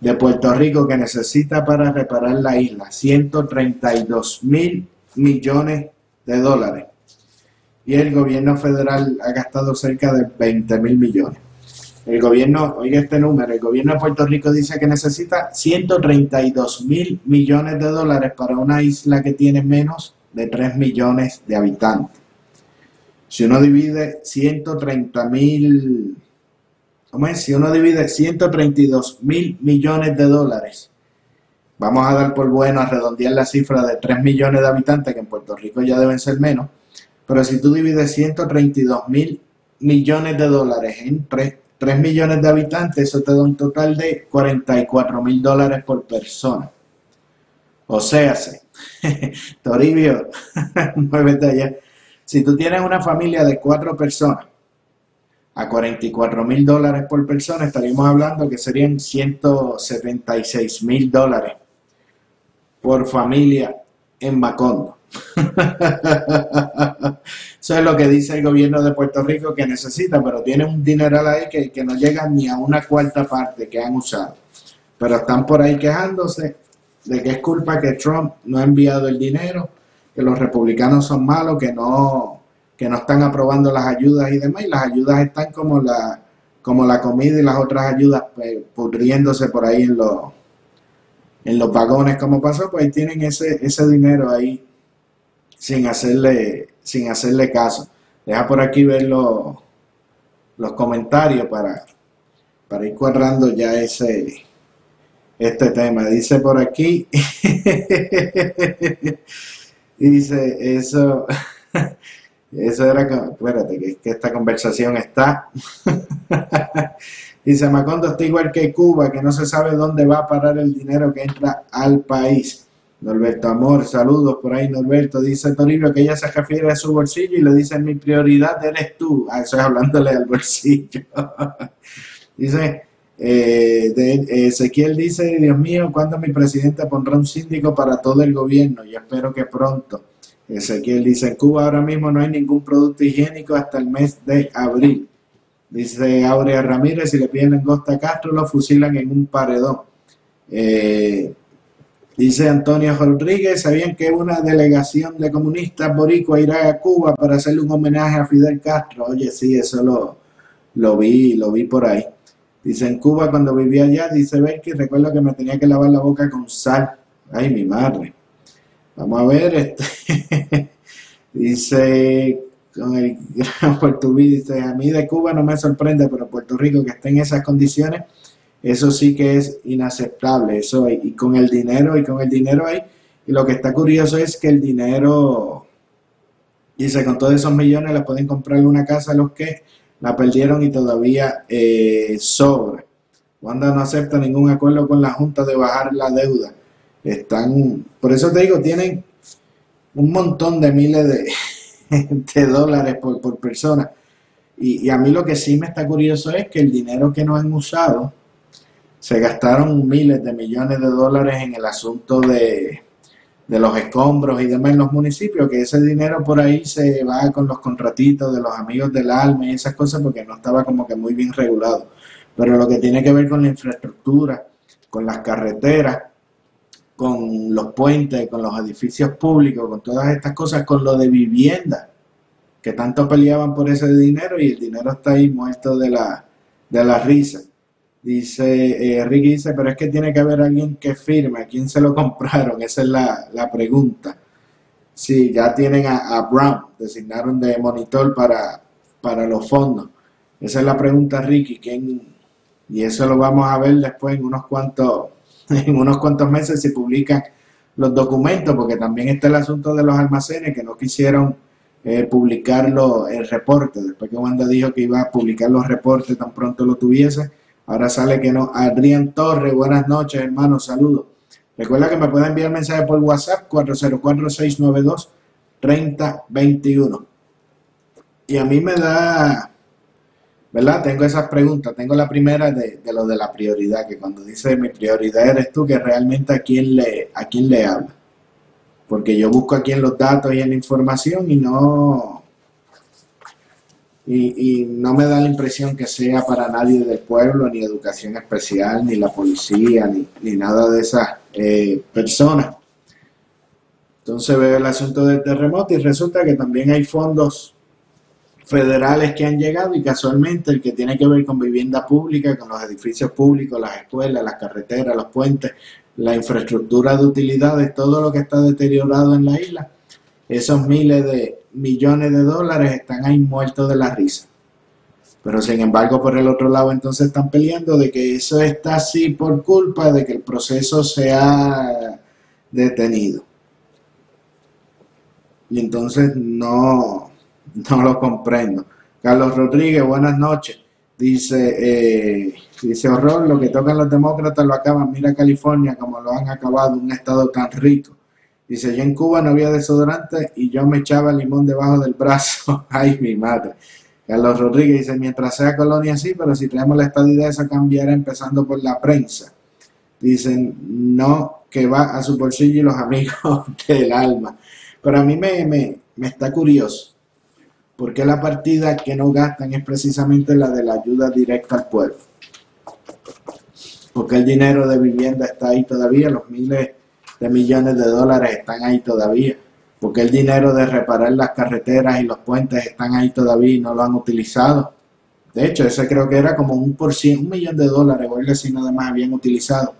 de Puerto Rico que necesita para reparar la isla. 132 mil millones de dólares. y el gobierno federal ha gastado cerca de 20 mil millones. El gobierno, oiga este número, el gobierno de Puerto Rico dice que necesita 132 mil millones de dólares para una isla que tiene menos de 3 millones de habitantes. Si uno divide 130 mil, ¿cómo es? Si uno divide 132 mil millones de dólares, vamos a dar por bueno a redondear la cifra de 3 millones de habitantes, que en Puerto Rico ya deben ser menos, pero si tú divides 132 mil millones de dólares en 3, 3 millones de habitantes, eso te da un total de 44 mil dólares por persona. O sea, Toribio, muévete allá. Si tú tienes una familia de cuatro personas a 44 mil dólares por persona, estaríamos hablando que serían 176 mil dólares por familia en Macondo. Eso es lo que dice el gobierno de Puerto Rico que necesita, pero tiene un dineral ahí que, que no llega ni a una cuarta parte que han usado. Pero están por ahí quejándose de que es culpa que Trump no ha enviado el dinero, que los republicanos son malos, que no, que no están aprobando las ayudas y demás, y las ayudas están como la, como la comida y las otras ayudas pues, pudriéndose por ahí en los, en los vagones como pasó, pues tienen ese, ese dinero ahí sin hacerle, sin hacerle caso. Deja por aquí ver los, los comentarios para, para ir cuadrando ya ese este tema. Dice por aquí, dice eso, eso era, espérate, que, que esta conversación está. dice Macondo está igual que Cuba, que no se sabe dónde va a parar el dinero que entra al país. Norberto Amor, saludos por ahí, Norberto. Dice Toribio que ella se refiere a su bolsillo y le dice: Mi prioridad eres tú. Ah, eso es hablándole al bolsillo. dice eh, Ezequiel dice: Dios mío, ¿cuándo mi presidente pondrá un síndico para todo el gobierno? Y espero que pronto. Ezequiel dice: En Cuba ahora mismo no hay ningún producto higiénico hasta el mes de abril. Dice Aurea Ramírez: Si le piden langosta a Castro, lo fusilan en un paredón. Eh, Dice Antonio Rodríguez, ¿sabían que una delegación de comunistas boricua irá a Cuba para hacerle un homenaje a Fidel Castro? Oye, sí, eso lo, lo vi, lo vi por ahí. Dice, en Cuba cuando vivía allá, dice Becky, recuerdo que me tenía que lavar la boca con sal. Ay, mi madre. Vamos a ver, este. dice, con el Puerto Rico, dice, a mí de Cuba no me sorprende, pero Puerto Rico que esté en esas condiciones eso sí que es inaceptable, eso y con el dinero y con el dinero ahí. Y lo que está curioso es que el dinero, dice, con todos esos millones le pueden comprarle una casa a los que la perdieron y todavía eh, sobra. Wanda no acepta ningún acuerdo con la Junta de bajar la deuda. Están, por eso te digo, tienen un montón de miles de, dólares por, por persona. Y, y, a mí lo que sí me está curioso es que el dinero que no han usado, se gastaron miles de millones de dólares en el asunto de, los escombros y demás en los municipios, que ese dinero por ahí se va con los contratitos de los amigos del alma y esas cosas porque no estaba como que muy bien regulado. Pero lo que tiene que ver con la infraestructura, con las carreteras, con los puentes, con los edificios públicos, con todas estas cosas, con lo de vivienda, que tanto peleaban por ese dinero y el dinero está ahí muerto de la, de risa. Dice, eh, Ricky dice, pero es que tiene que haber alguien que firme, ¿a quién se lo compraron? Esa es la, pregunta. Sí, ya tienen a, Brown, designaron de monitor para, para los fondos. Esa es la pregunta, Ricky. ¿quién? Y eso lo vamos a ver después en unos cuantos, en unos cuantos meses si publican los documentos, porque también está el asunto de los almacenes que no quisieron eh, publicar el reporte. Después que Wanda dijo que iba a publicar los reportes tan pronto lo tuviese, Ahora sale que no. Adrián Torres, buenas noches, hermano, saludos. Recuerda que me puede enviar mensaje por WhatsApp 404-692-3021. Y a mí me da, ¿verdad? Tengo esas preguntas. Tengo la primera de, lo de la prioridad, que cuando dice mi prioridad eres tú, que realmente a quién le, a quién le habla. Porque yo busco aquí en los datos y en la información y no, y, no me da la impresión que sea para nadie del pueblo, ni educación especial, ni la policía, ni, nada de esas eh, personas. Entonces veo el asunto del terremoto y resulta que también hay fondos federales que han llegado y casualmente el que tiene que ver con vivienda pública, con los edificios públicos, las escuelas, las carreteras, los puentes, la infraestructura de utilidades, todo lo que está deteriorado en la isla, esos miles de millones de dólares están ahí muertos de la risa. Pero sin embargo, por el otro lado, entonces están peleando de que eso está así por culpa de que el proceso se ha detenido. Y entonces no, no lo comprendo. Carlos Rodríguez, buenas noches. Dice, eh, dice horror, lo que tocan los demócratas lo acaban. Mira California como lo han acabado, un estado tan rico. Dice, yo en Cuba no había desodorante y yo me echaba limón debajo del brazo. Ay, mi madre. Carlos Rodríguez dice, mientras sea colonia sí, pero si tenemos la estadidad esa cambiará empezando por la prensa. Dicen, no, que va a su bolsillo y los amigos del alma. Pero a mí me, me, me está curioso, porque la partida que no gastan es precisamente la de la ayuda directa al pueblo. Porque el dinero de vivienda está ahí todavía, los miles de millones de dólares están ahí todavía porque el dinero de reparar las carreteras y los puentes están ahí todavía y no lo han utilizado. De hecho, ese creo que era como un por ciento, un millón de dólares, o algo así nada más habían utilizado.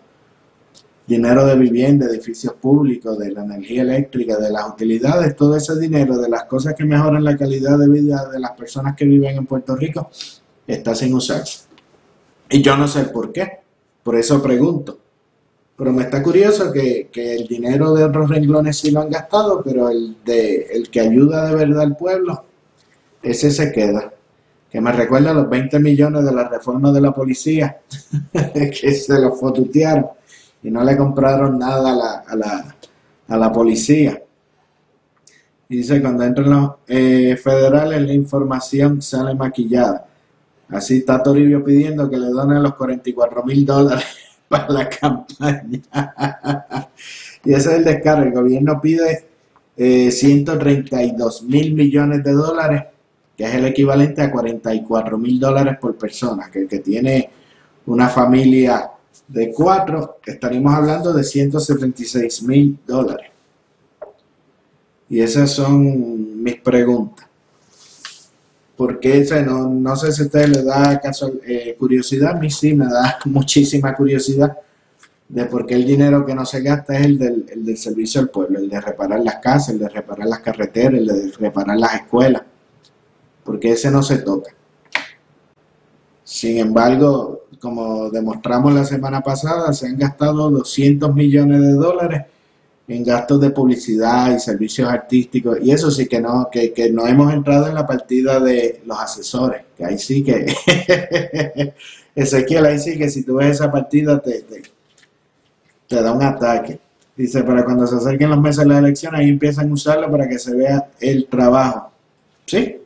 Dinero de vivienda, edificios públicos, de la energía eléctrica, de las utilidades, todo ese dinero, de las cosas que mejoran la calidad de vida de las personas que viven en Puerto Rico, está sin usarse. Y yo no sé por qué. Por eso pregunto. Pero me está curioso que, el dinero de otros renglones sí lo han gastado, pero el, de, el que ayuda de verdad al pueblo, ese se queda. Que me recuerda los 20 millones de la reforma de la policía, que se los fotutearon y no le compraron nada a la, a la, a la policía. Y dice, cuando entran los eh, federales, la información sale maquillada. Así está Toribio pidiendo que le donen los 44 mil dólares para la campaña. y ese es el descargo. El gobierno pide 132 eh, mil millones de dólares, que es el equivalente a 44 mil dólares por persona. Que el que tiene una familia de cuatro, estaríamos hablando de 176 mil dólares. Y esas son mis preguntas porque no, no sé si a ustedes les da caso, eh, curiosidad, a mí sí me da muchísima curiosidad de por qué el dinero que no se gasta es el del, el del servicio al pueblo, el de reparar las casas, el de reparar las carreteras, el de reparar las escuelas, porque ese no se toca. Sin embargo, como demostramos la semana pasada, se han gastado 200 millones de dólares en gastos de publicidad y servicios artísticos, y eso sí que no, que, que no hemos entrado en la partida de los asesores, que ahí sí que, Ezequiel, ahí sí que si tú ves esa partida te, te, da un ataque. Dice, para cuando se acerquen los meses de la elección, ahí empiezan a usarlo para que se vea el trabajo. ¿Sí?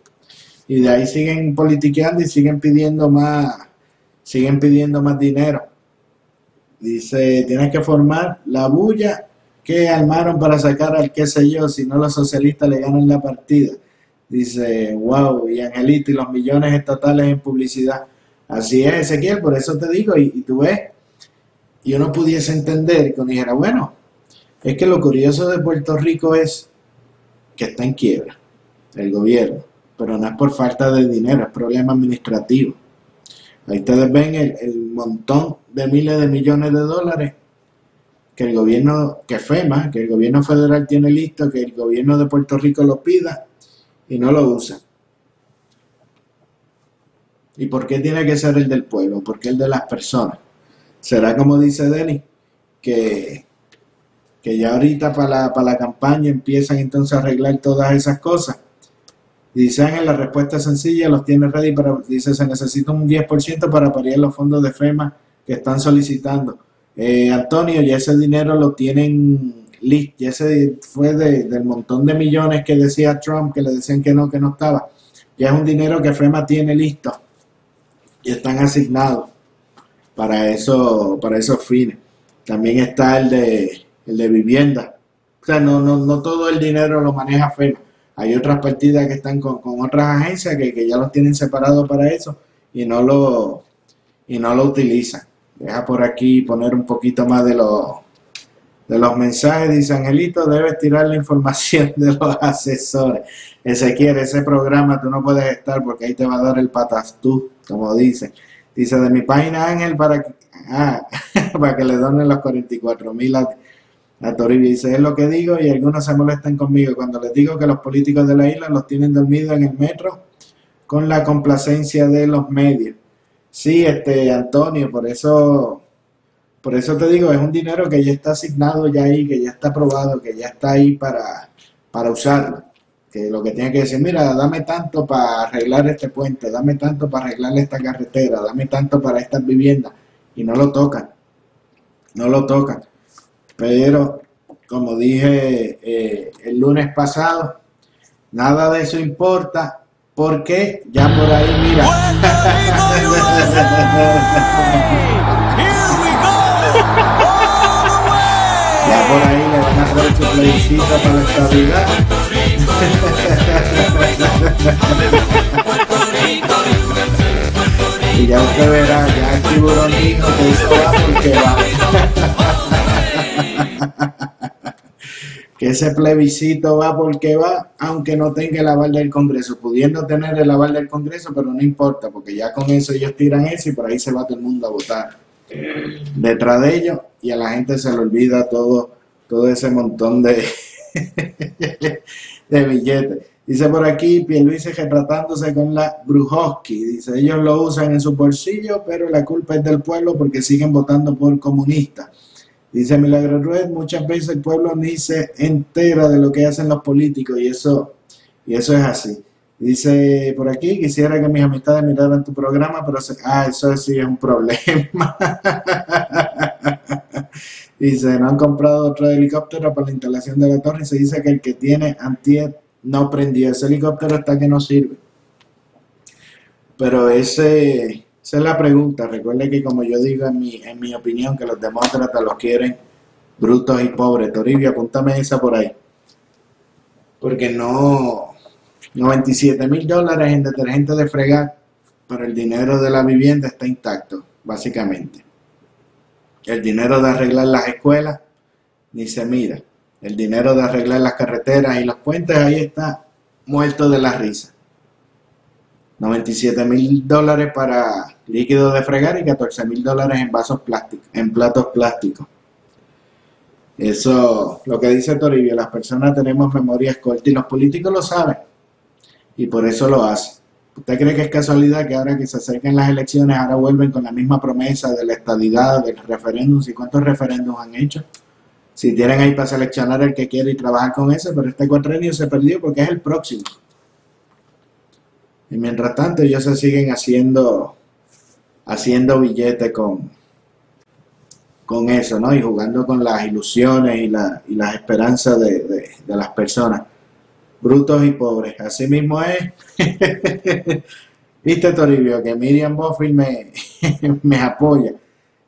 Y de ahí siguen politiqueando y siguen pidiendo más, siguen pidiendo más dinero. Dice, tienes que formar la bulla ¿Qué armaron para sacar al qué sé yo si no los socialistas le ganan la partida? Dice, wow, y Angelito y los millones estatales en publicidad. Así es, Ezequiel, por eso te digo, y, tú ves, y uno pudiese entender que uno dijera, bueno, es que lo curioso de Puerto Rico es que está en quiebra el gobierno, pero no es por falta de dinero, es problema administrativo. Ahí ustedes ven el, el montón de miles de millones de dólares que el gobierno, que FEMA, que el gobierno federal tiene listo, que el gobierno de Puerto Rico lo pida y no lo usa. ¿Y por qué tiene que ser el del pueblo? ¿Por qué el de las personas? ¿Será como dice Denis, que, que ya ahorita para la, para la campaña empiezan entonces a arreglar todas esas cosas? Dice Ángel, la respuesta es sencilla, los tiene ready, pero dice, se necesita un 10% para parir los fondos de FEMA que están solicitando. Eh, Antonio, ya ese dinero lo tienen listo, ya ese fue del montón de millones que decía Trump, que le decían que no, que no estaba. Ya es un dinero que FEMA tiene listo y están asignados para, eso, para esos fines. También está el de, el de vivienda. O sea, no, no, no todo el dinero lo maneja FEMA. Hay otras partidas que están con, otras agencias que, que ya los tienen separados para eso y no lo, y no lo utilizan. Deja por aquí poner un poquito más de los de los mensajes, dice Angelito, debes tirar la información de los asesores. Ese quiere, ese programa tú no puedes estar porque ahí te va a dar el patas tú, como dice. Dice de mi página Ángel para que, ah, para que le donen los 44 mil a, a Toribio. Dice, es lo que digo y algunos se molestan conmigo cuando les digo que los políticos de la isla los tienen dormidos en el metro con la complacencia de los medios. Sí, este Antonio, por eso por eso te digo, es un dinero que ya está asignado ya ahí, que ya está aprobado, que ya está ahí para, para usarlo. Que lo que tiene que decir, mira, dame tanto para arreglar este puente, dame tanto para arreglar esta carretera, dame tanto para estas viviendas. Y no lo tocan. No lo tocan. Pero, como dije eh, el lunes pasado, nada de eso importa porque ya por ahí, mira. Ya por ahí le van a hacer su plebiscito para la estabilidad. y ya usted verá, ya el tiburón dijo que eso va porque va. Que ese plebiscito va porque va, aunque no tenga el aval del Congreso, pudiendo tener el aval del Congreso, pero no importa, porque ya con eso ellos tiran eso y por ahí se va todo el mundo a votar detrás de ellos y a la gente se le olvida todo, todo ese montón de, de billetes. Dice por aquí Pierluisi retratándose con la Brujoski. Dice, ellos lo usan en su bolsillo, pero la culpa es del pueblo porque siguen votando por comunistas. Dice Milagro Ruiz, muchas veces el pueblo ni se entera de lo que hacen los políticos y eso, y eso es así. Dice por aquí, quisiera que mis amistades miraran tu programa, pero ah, eso sí es un problema. dice, no han comprado otro helicóptero para la instalación de la torre y se dice que el que tiene antier no prendió. Ese helicóptero está que no sirve. Pero ese, esa es la pregunta. Recuerde que como yo digo en mi, en mi opinión, que los demócratas los quieren brutos y pobres. Toribio, apúntame esa por ahí. Porque no 97 mil dólares en detergente de fregar, pero el dinero de la vivienda está intacto, básicamente. El dinero de arreglar las escuelas ni se mira. El dinero de arreglar las carreteras y los puentes ahí está muerto de la risa. 97 mil dólares para líquido de fregar y 14 mil dólares en vasos plásticos, en platos plásticos. Eso, lo que dice Toribio, las personas tenemos memorias cortas y los políticos lo saben y por eso lo hace. ¿Usted cree que es casualidad que ahora que se acercan las elecciones, ahora vuelven con la misma promesa de la estadidad, del referéndum? ¿Y cuántos referéndums han hecho? Si tienen ahí para seleccionar el que quiere y trabajar con ese, pero este cuatrenio se perdió porque es el próximo. Y mientras tanto ellos se siguen haciendo, haciendo billetes con, con eso, ¿no? Y jugando con las ilusiones y, la, y las esperanzas de las personas brutos y pobres. Así mismo es. Viste, Toribio, que Miriam Boffill me, me apoya.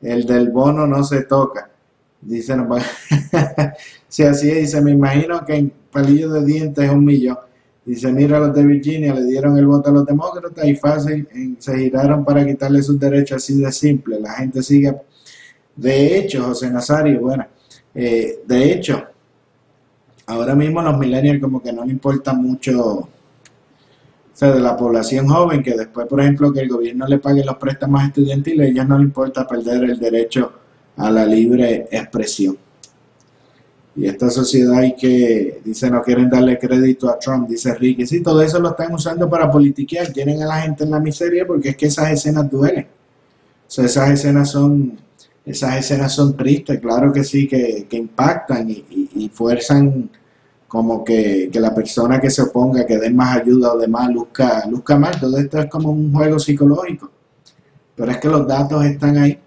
El del bono no se toca. Dice, no, si así es, dice, me imagino que en palillo de dientes es un millón. Dice, mira, los de Virginia le dieron el voto a los demócratas y fácil se giraron para quitarle sus derechos así de simple. La gente sigue. De hecho, José Nazario, bueno, eh, de hecho, ahora mismo los millennials como que no le importa mucho, o sea, de la población joven, que después, por ejemplo, que el gobierno le pague los préstamos estudiantiles, a no le importa perder el derecho a la libre expresión. Y esta sociedad que, dice, no quieren darle crédito a Trump, dice Ricky. Sí, todo eso lo están usando para politiquear, tienen a la gente en la miseria porque es que esas escenas duelen. O sea, esas escenas son, esas escenas son tristes, claro que sí, que, impactan y, y fuerzan como que, la persona que se oponga, que dé más ayuda o demás, luzca, luzca mal. Todo esto es como un juego psicológico. Pero es que los datos están ahí.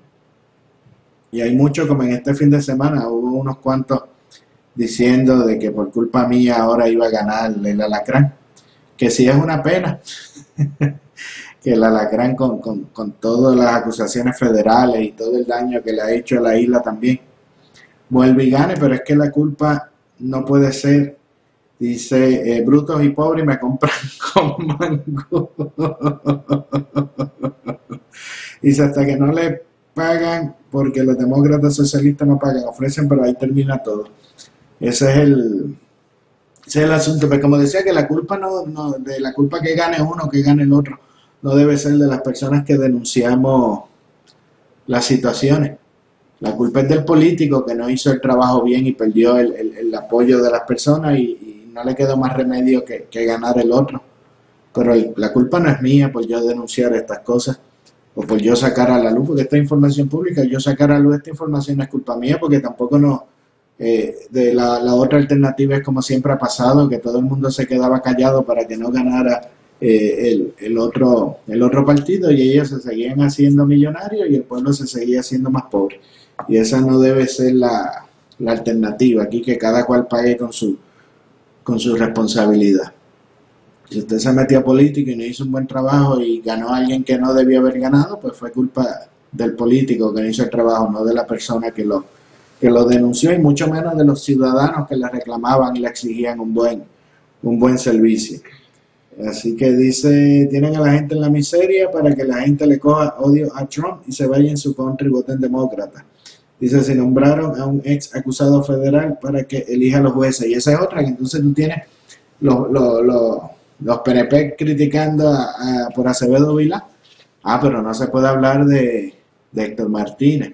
Y hay mucho, como en este fin de semana, hubo unos cuantos diciendo de que por culpa mía ahora iba a ganar el alacrán. Que sí es una pena. que el alacrán con, con, con todas las acusaciones federales y todo el daño que le ha hecho a la isla también, vuelve y gane, pero es que la culpa no puede ser. Dice, eh, brutos y pobres me compran con mango. Dice, hasta que no le pagan porque los demócratas socialistas no pagan, ofrecen, pero ahí termina todo. Ese es el, ese es el asunto. Pero como decía, que la culpa no, no, de la culpa que gane uno, que gane el otro, no debe ser de las personas que denunciamos las situaciones. La culpa es del político que no hizo el trabajo bien y perdió el, el, apoyo de las personas y, no le quedó más remedio que, que ganar el otro. Pero la culpa no es mía por yo denunciar estas cosas o por yo sacar a la luz, porque esta información pública, yo sacar a la luz esta información es culpa mía, porque tampoco no, eh, de la, la, otra alternativa es como siempre ha pasado, que todo el mundo se quedaba callado para que no ganara eh, el, el, otro, el otro partido y ellos se seguían haciendo millonarios y el pueblo se seguía haciendo más pobre. Y esa no debe ser la, la alternativa, aquí que cada cual pague con su, con su responsabilidad. Si usted se metió a política y no hizo un buen trabajo y ganó a alguien que no debía haber ganado, pues fue culpa del político que no hizo el trabajo, no de la persona que lo, que lo denunció y mucho menos de los ciudadanos que le reclamaban y le exigían un buen, un buen servicio. Así que dice, tienen a la gente en la miseria para que la gente le coja odio a Trump y se vaya en su contra y voten demócrata. Dice, se nombraron a un ex acusado federal para que elija a los jueces. Y esa es otra, entonces tú tienes los, los, los, PNP criticando a, por Acevedo Vila. Ah, pero no se puede hablar de, de Héctor Martínez.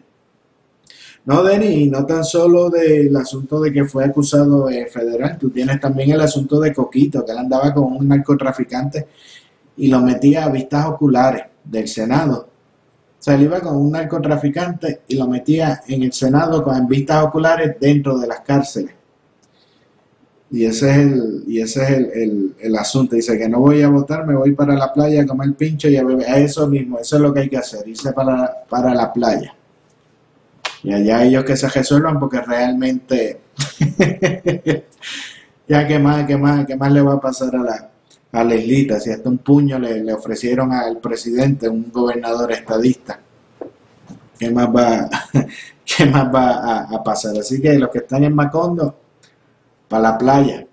No, Denny, no tan solo del asunto de que fue acusado federal, tú tienes también el asunto de Coquito, que él andaba con un narcotraficante y lo metía a vistas oculares del Senado. O sea, él iba con un narcotraficante y lo metía en el Senado con vistas oculares dentro de las cárceles. Y ese es el, y ese es el, el, asunto. Dice que no voy a votar, me voy para la playa a comer pincho y a beber. Eso mismo, eso es lo que hay que hacer, irse para, para la playa. Y allá ellos que se resuelvan porque realmente ya que más, que más, que más le va a pasar a la, a la islita, si hasta un puño le, le ofrecieron al presidente, un gobernador estadista, ¿qué más va, qué más va a, pasar? Así que los que están en Macondo, para la playa,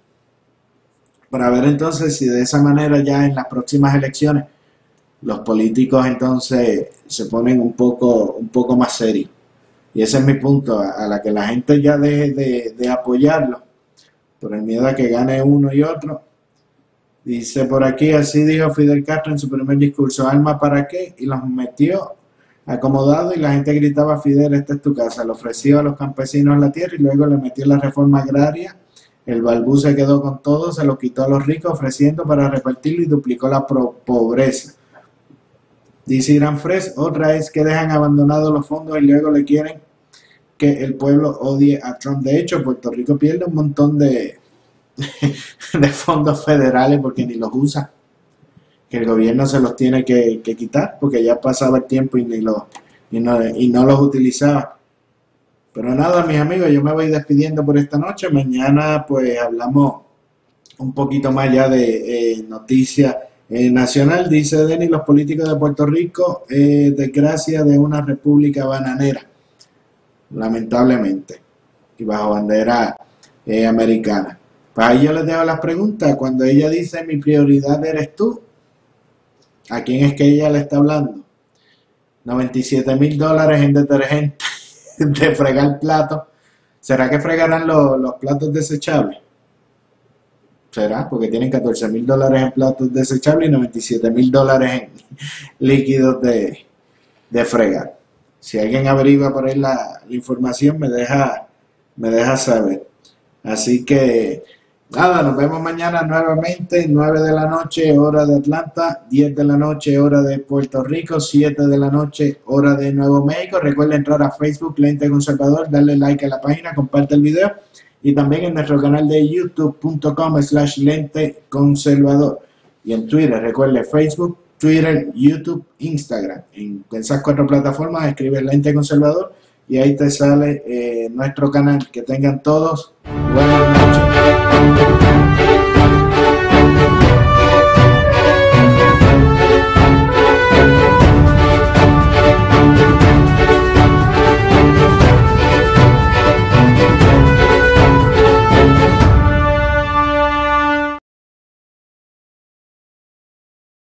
para ver entonces si de esa manera ya en las próximas elecciones los políticos entonces se ponen un poco, un poco más serios. Y ese es mi punto, a, la que la gente ya deje de, apoyarlo por el miedo a que gane uno y otro. Dice por aquí, así dijo Fidel Castro en su primer discurso, alma para qué, y los metió acomodado y la gente gritaba, Fidel, esta es tu casa, le ofreció a los campesinos la tierra y luego le metió la reforma agraria, el balbú se quedó con todo, se lo quitó a los ricos ofreciendo para repartirlo y duplicó la pobreza. Dice Irán Fres, otra es que dejan abandonados los fondos y luego le quieren que el pueblo odie a Trump. De hecho, Puerto Rico pierde un montón de, de fondos federales porque ni los usa. Que el gobierno se los tiene que, quitar porque ya pasaba el tiempo y, ni los, y, no, y no los utilizaba. Pero nada, mis amigos, yo me voy despidiendo por esta noche. Mañana pues hablamos un poquito más ya de eh, noticias eh, nacional, dice Denis, los políticos de Puerto Rico, eh, desgracia de una república bananera, lamentablemente, y bajo bandera eh, americana. Pues ahí yo les dejo las preguntas. Cuando ella dice mi prioridad eres tú, ¿a quién es que ella le está hablando? 97 mil dólares en detergente de fregar platos. ¿Será que fregarán los platos desechables? será, porque tienen 14 mil dólares en platos desechables y 97 mil dólares en líquidos de, de fregar. Si alguien averigua por ahí la, información, me deja, me deja saber. Así que nada, nos vemos mañana nuevamente, 9 de la noche, hora de Atlanta, 10 de la noche, hora de Puerto Rico, 7 de la noche, hora de Nuevo México. Recuerda entrar a Facebook, Lente Conservador, darle like a la página, comparte el video y también en nuestro canal de youtube.com slash lente conservador y en Twitter, recuerde Facebook, Twitter, YouTube, Instagram. En esas cuatro plataformas escribe lente conservador y ahí te sale eh, nuestro canal. Que tengan todos buenas noches.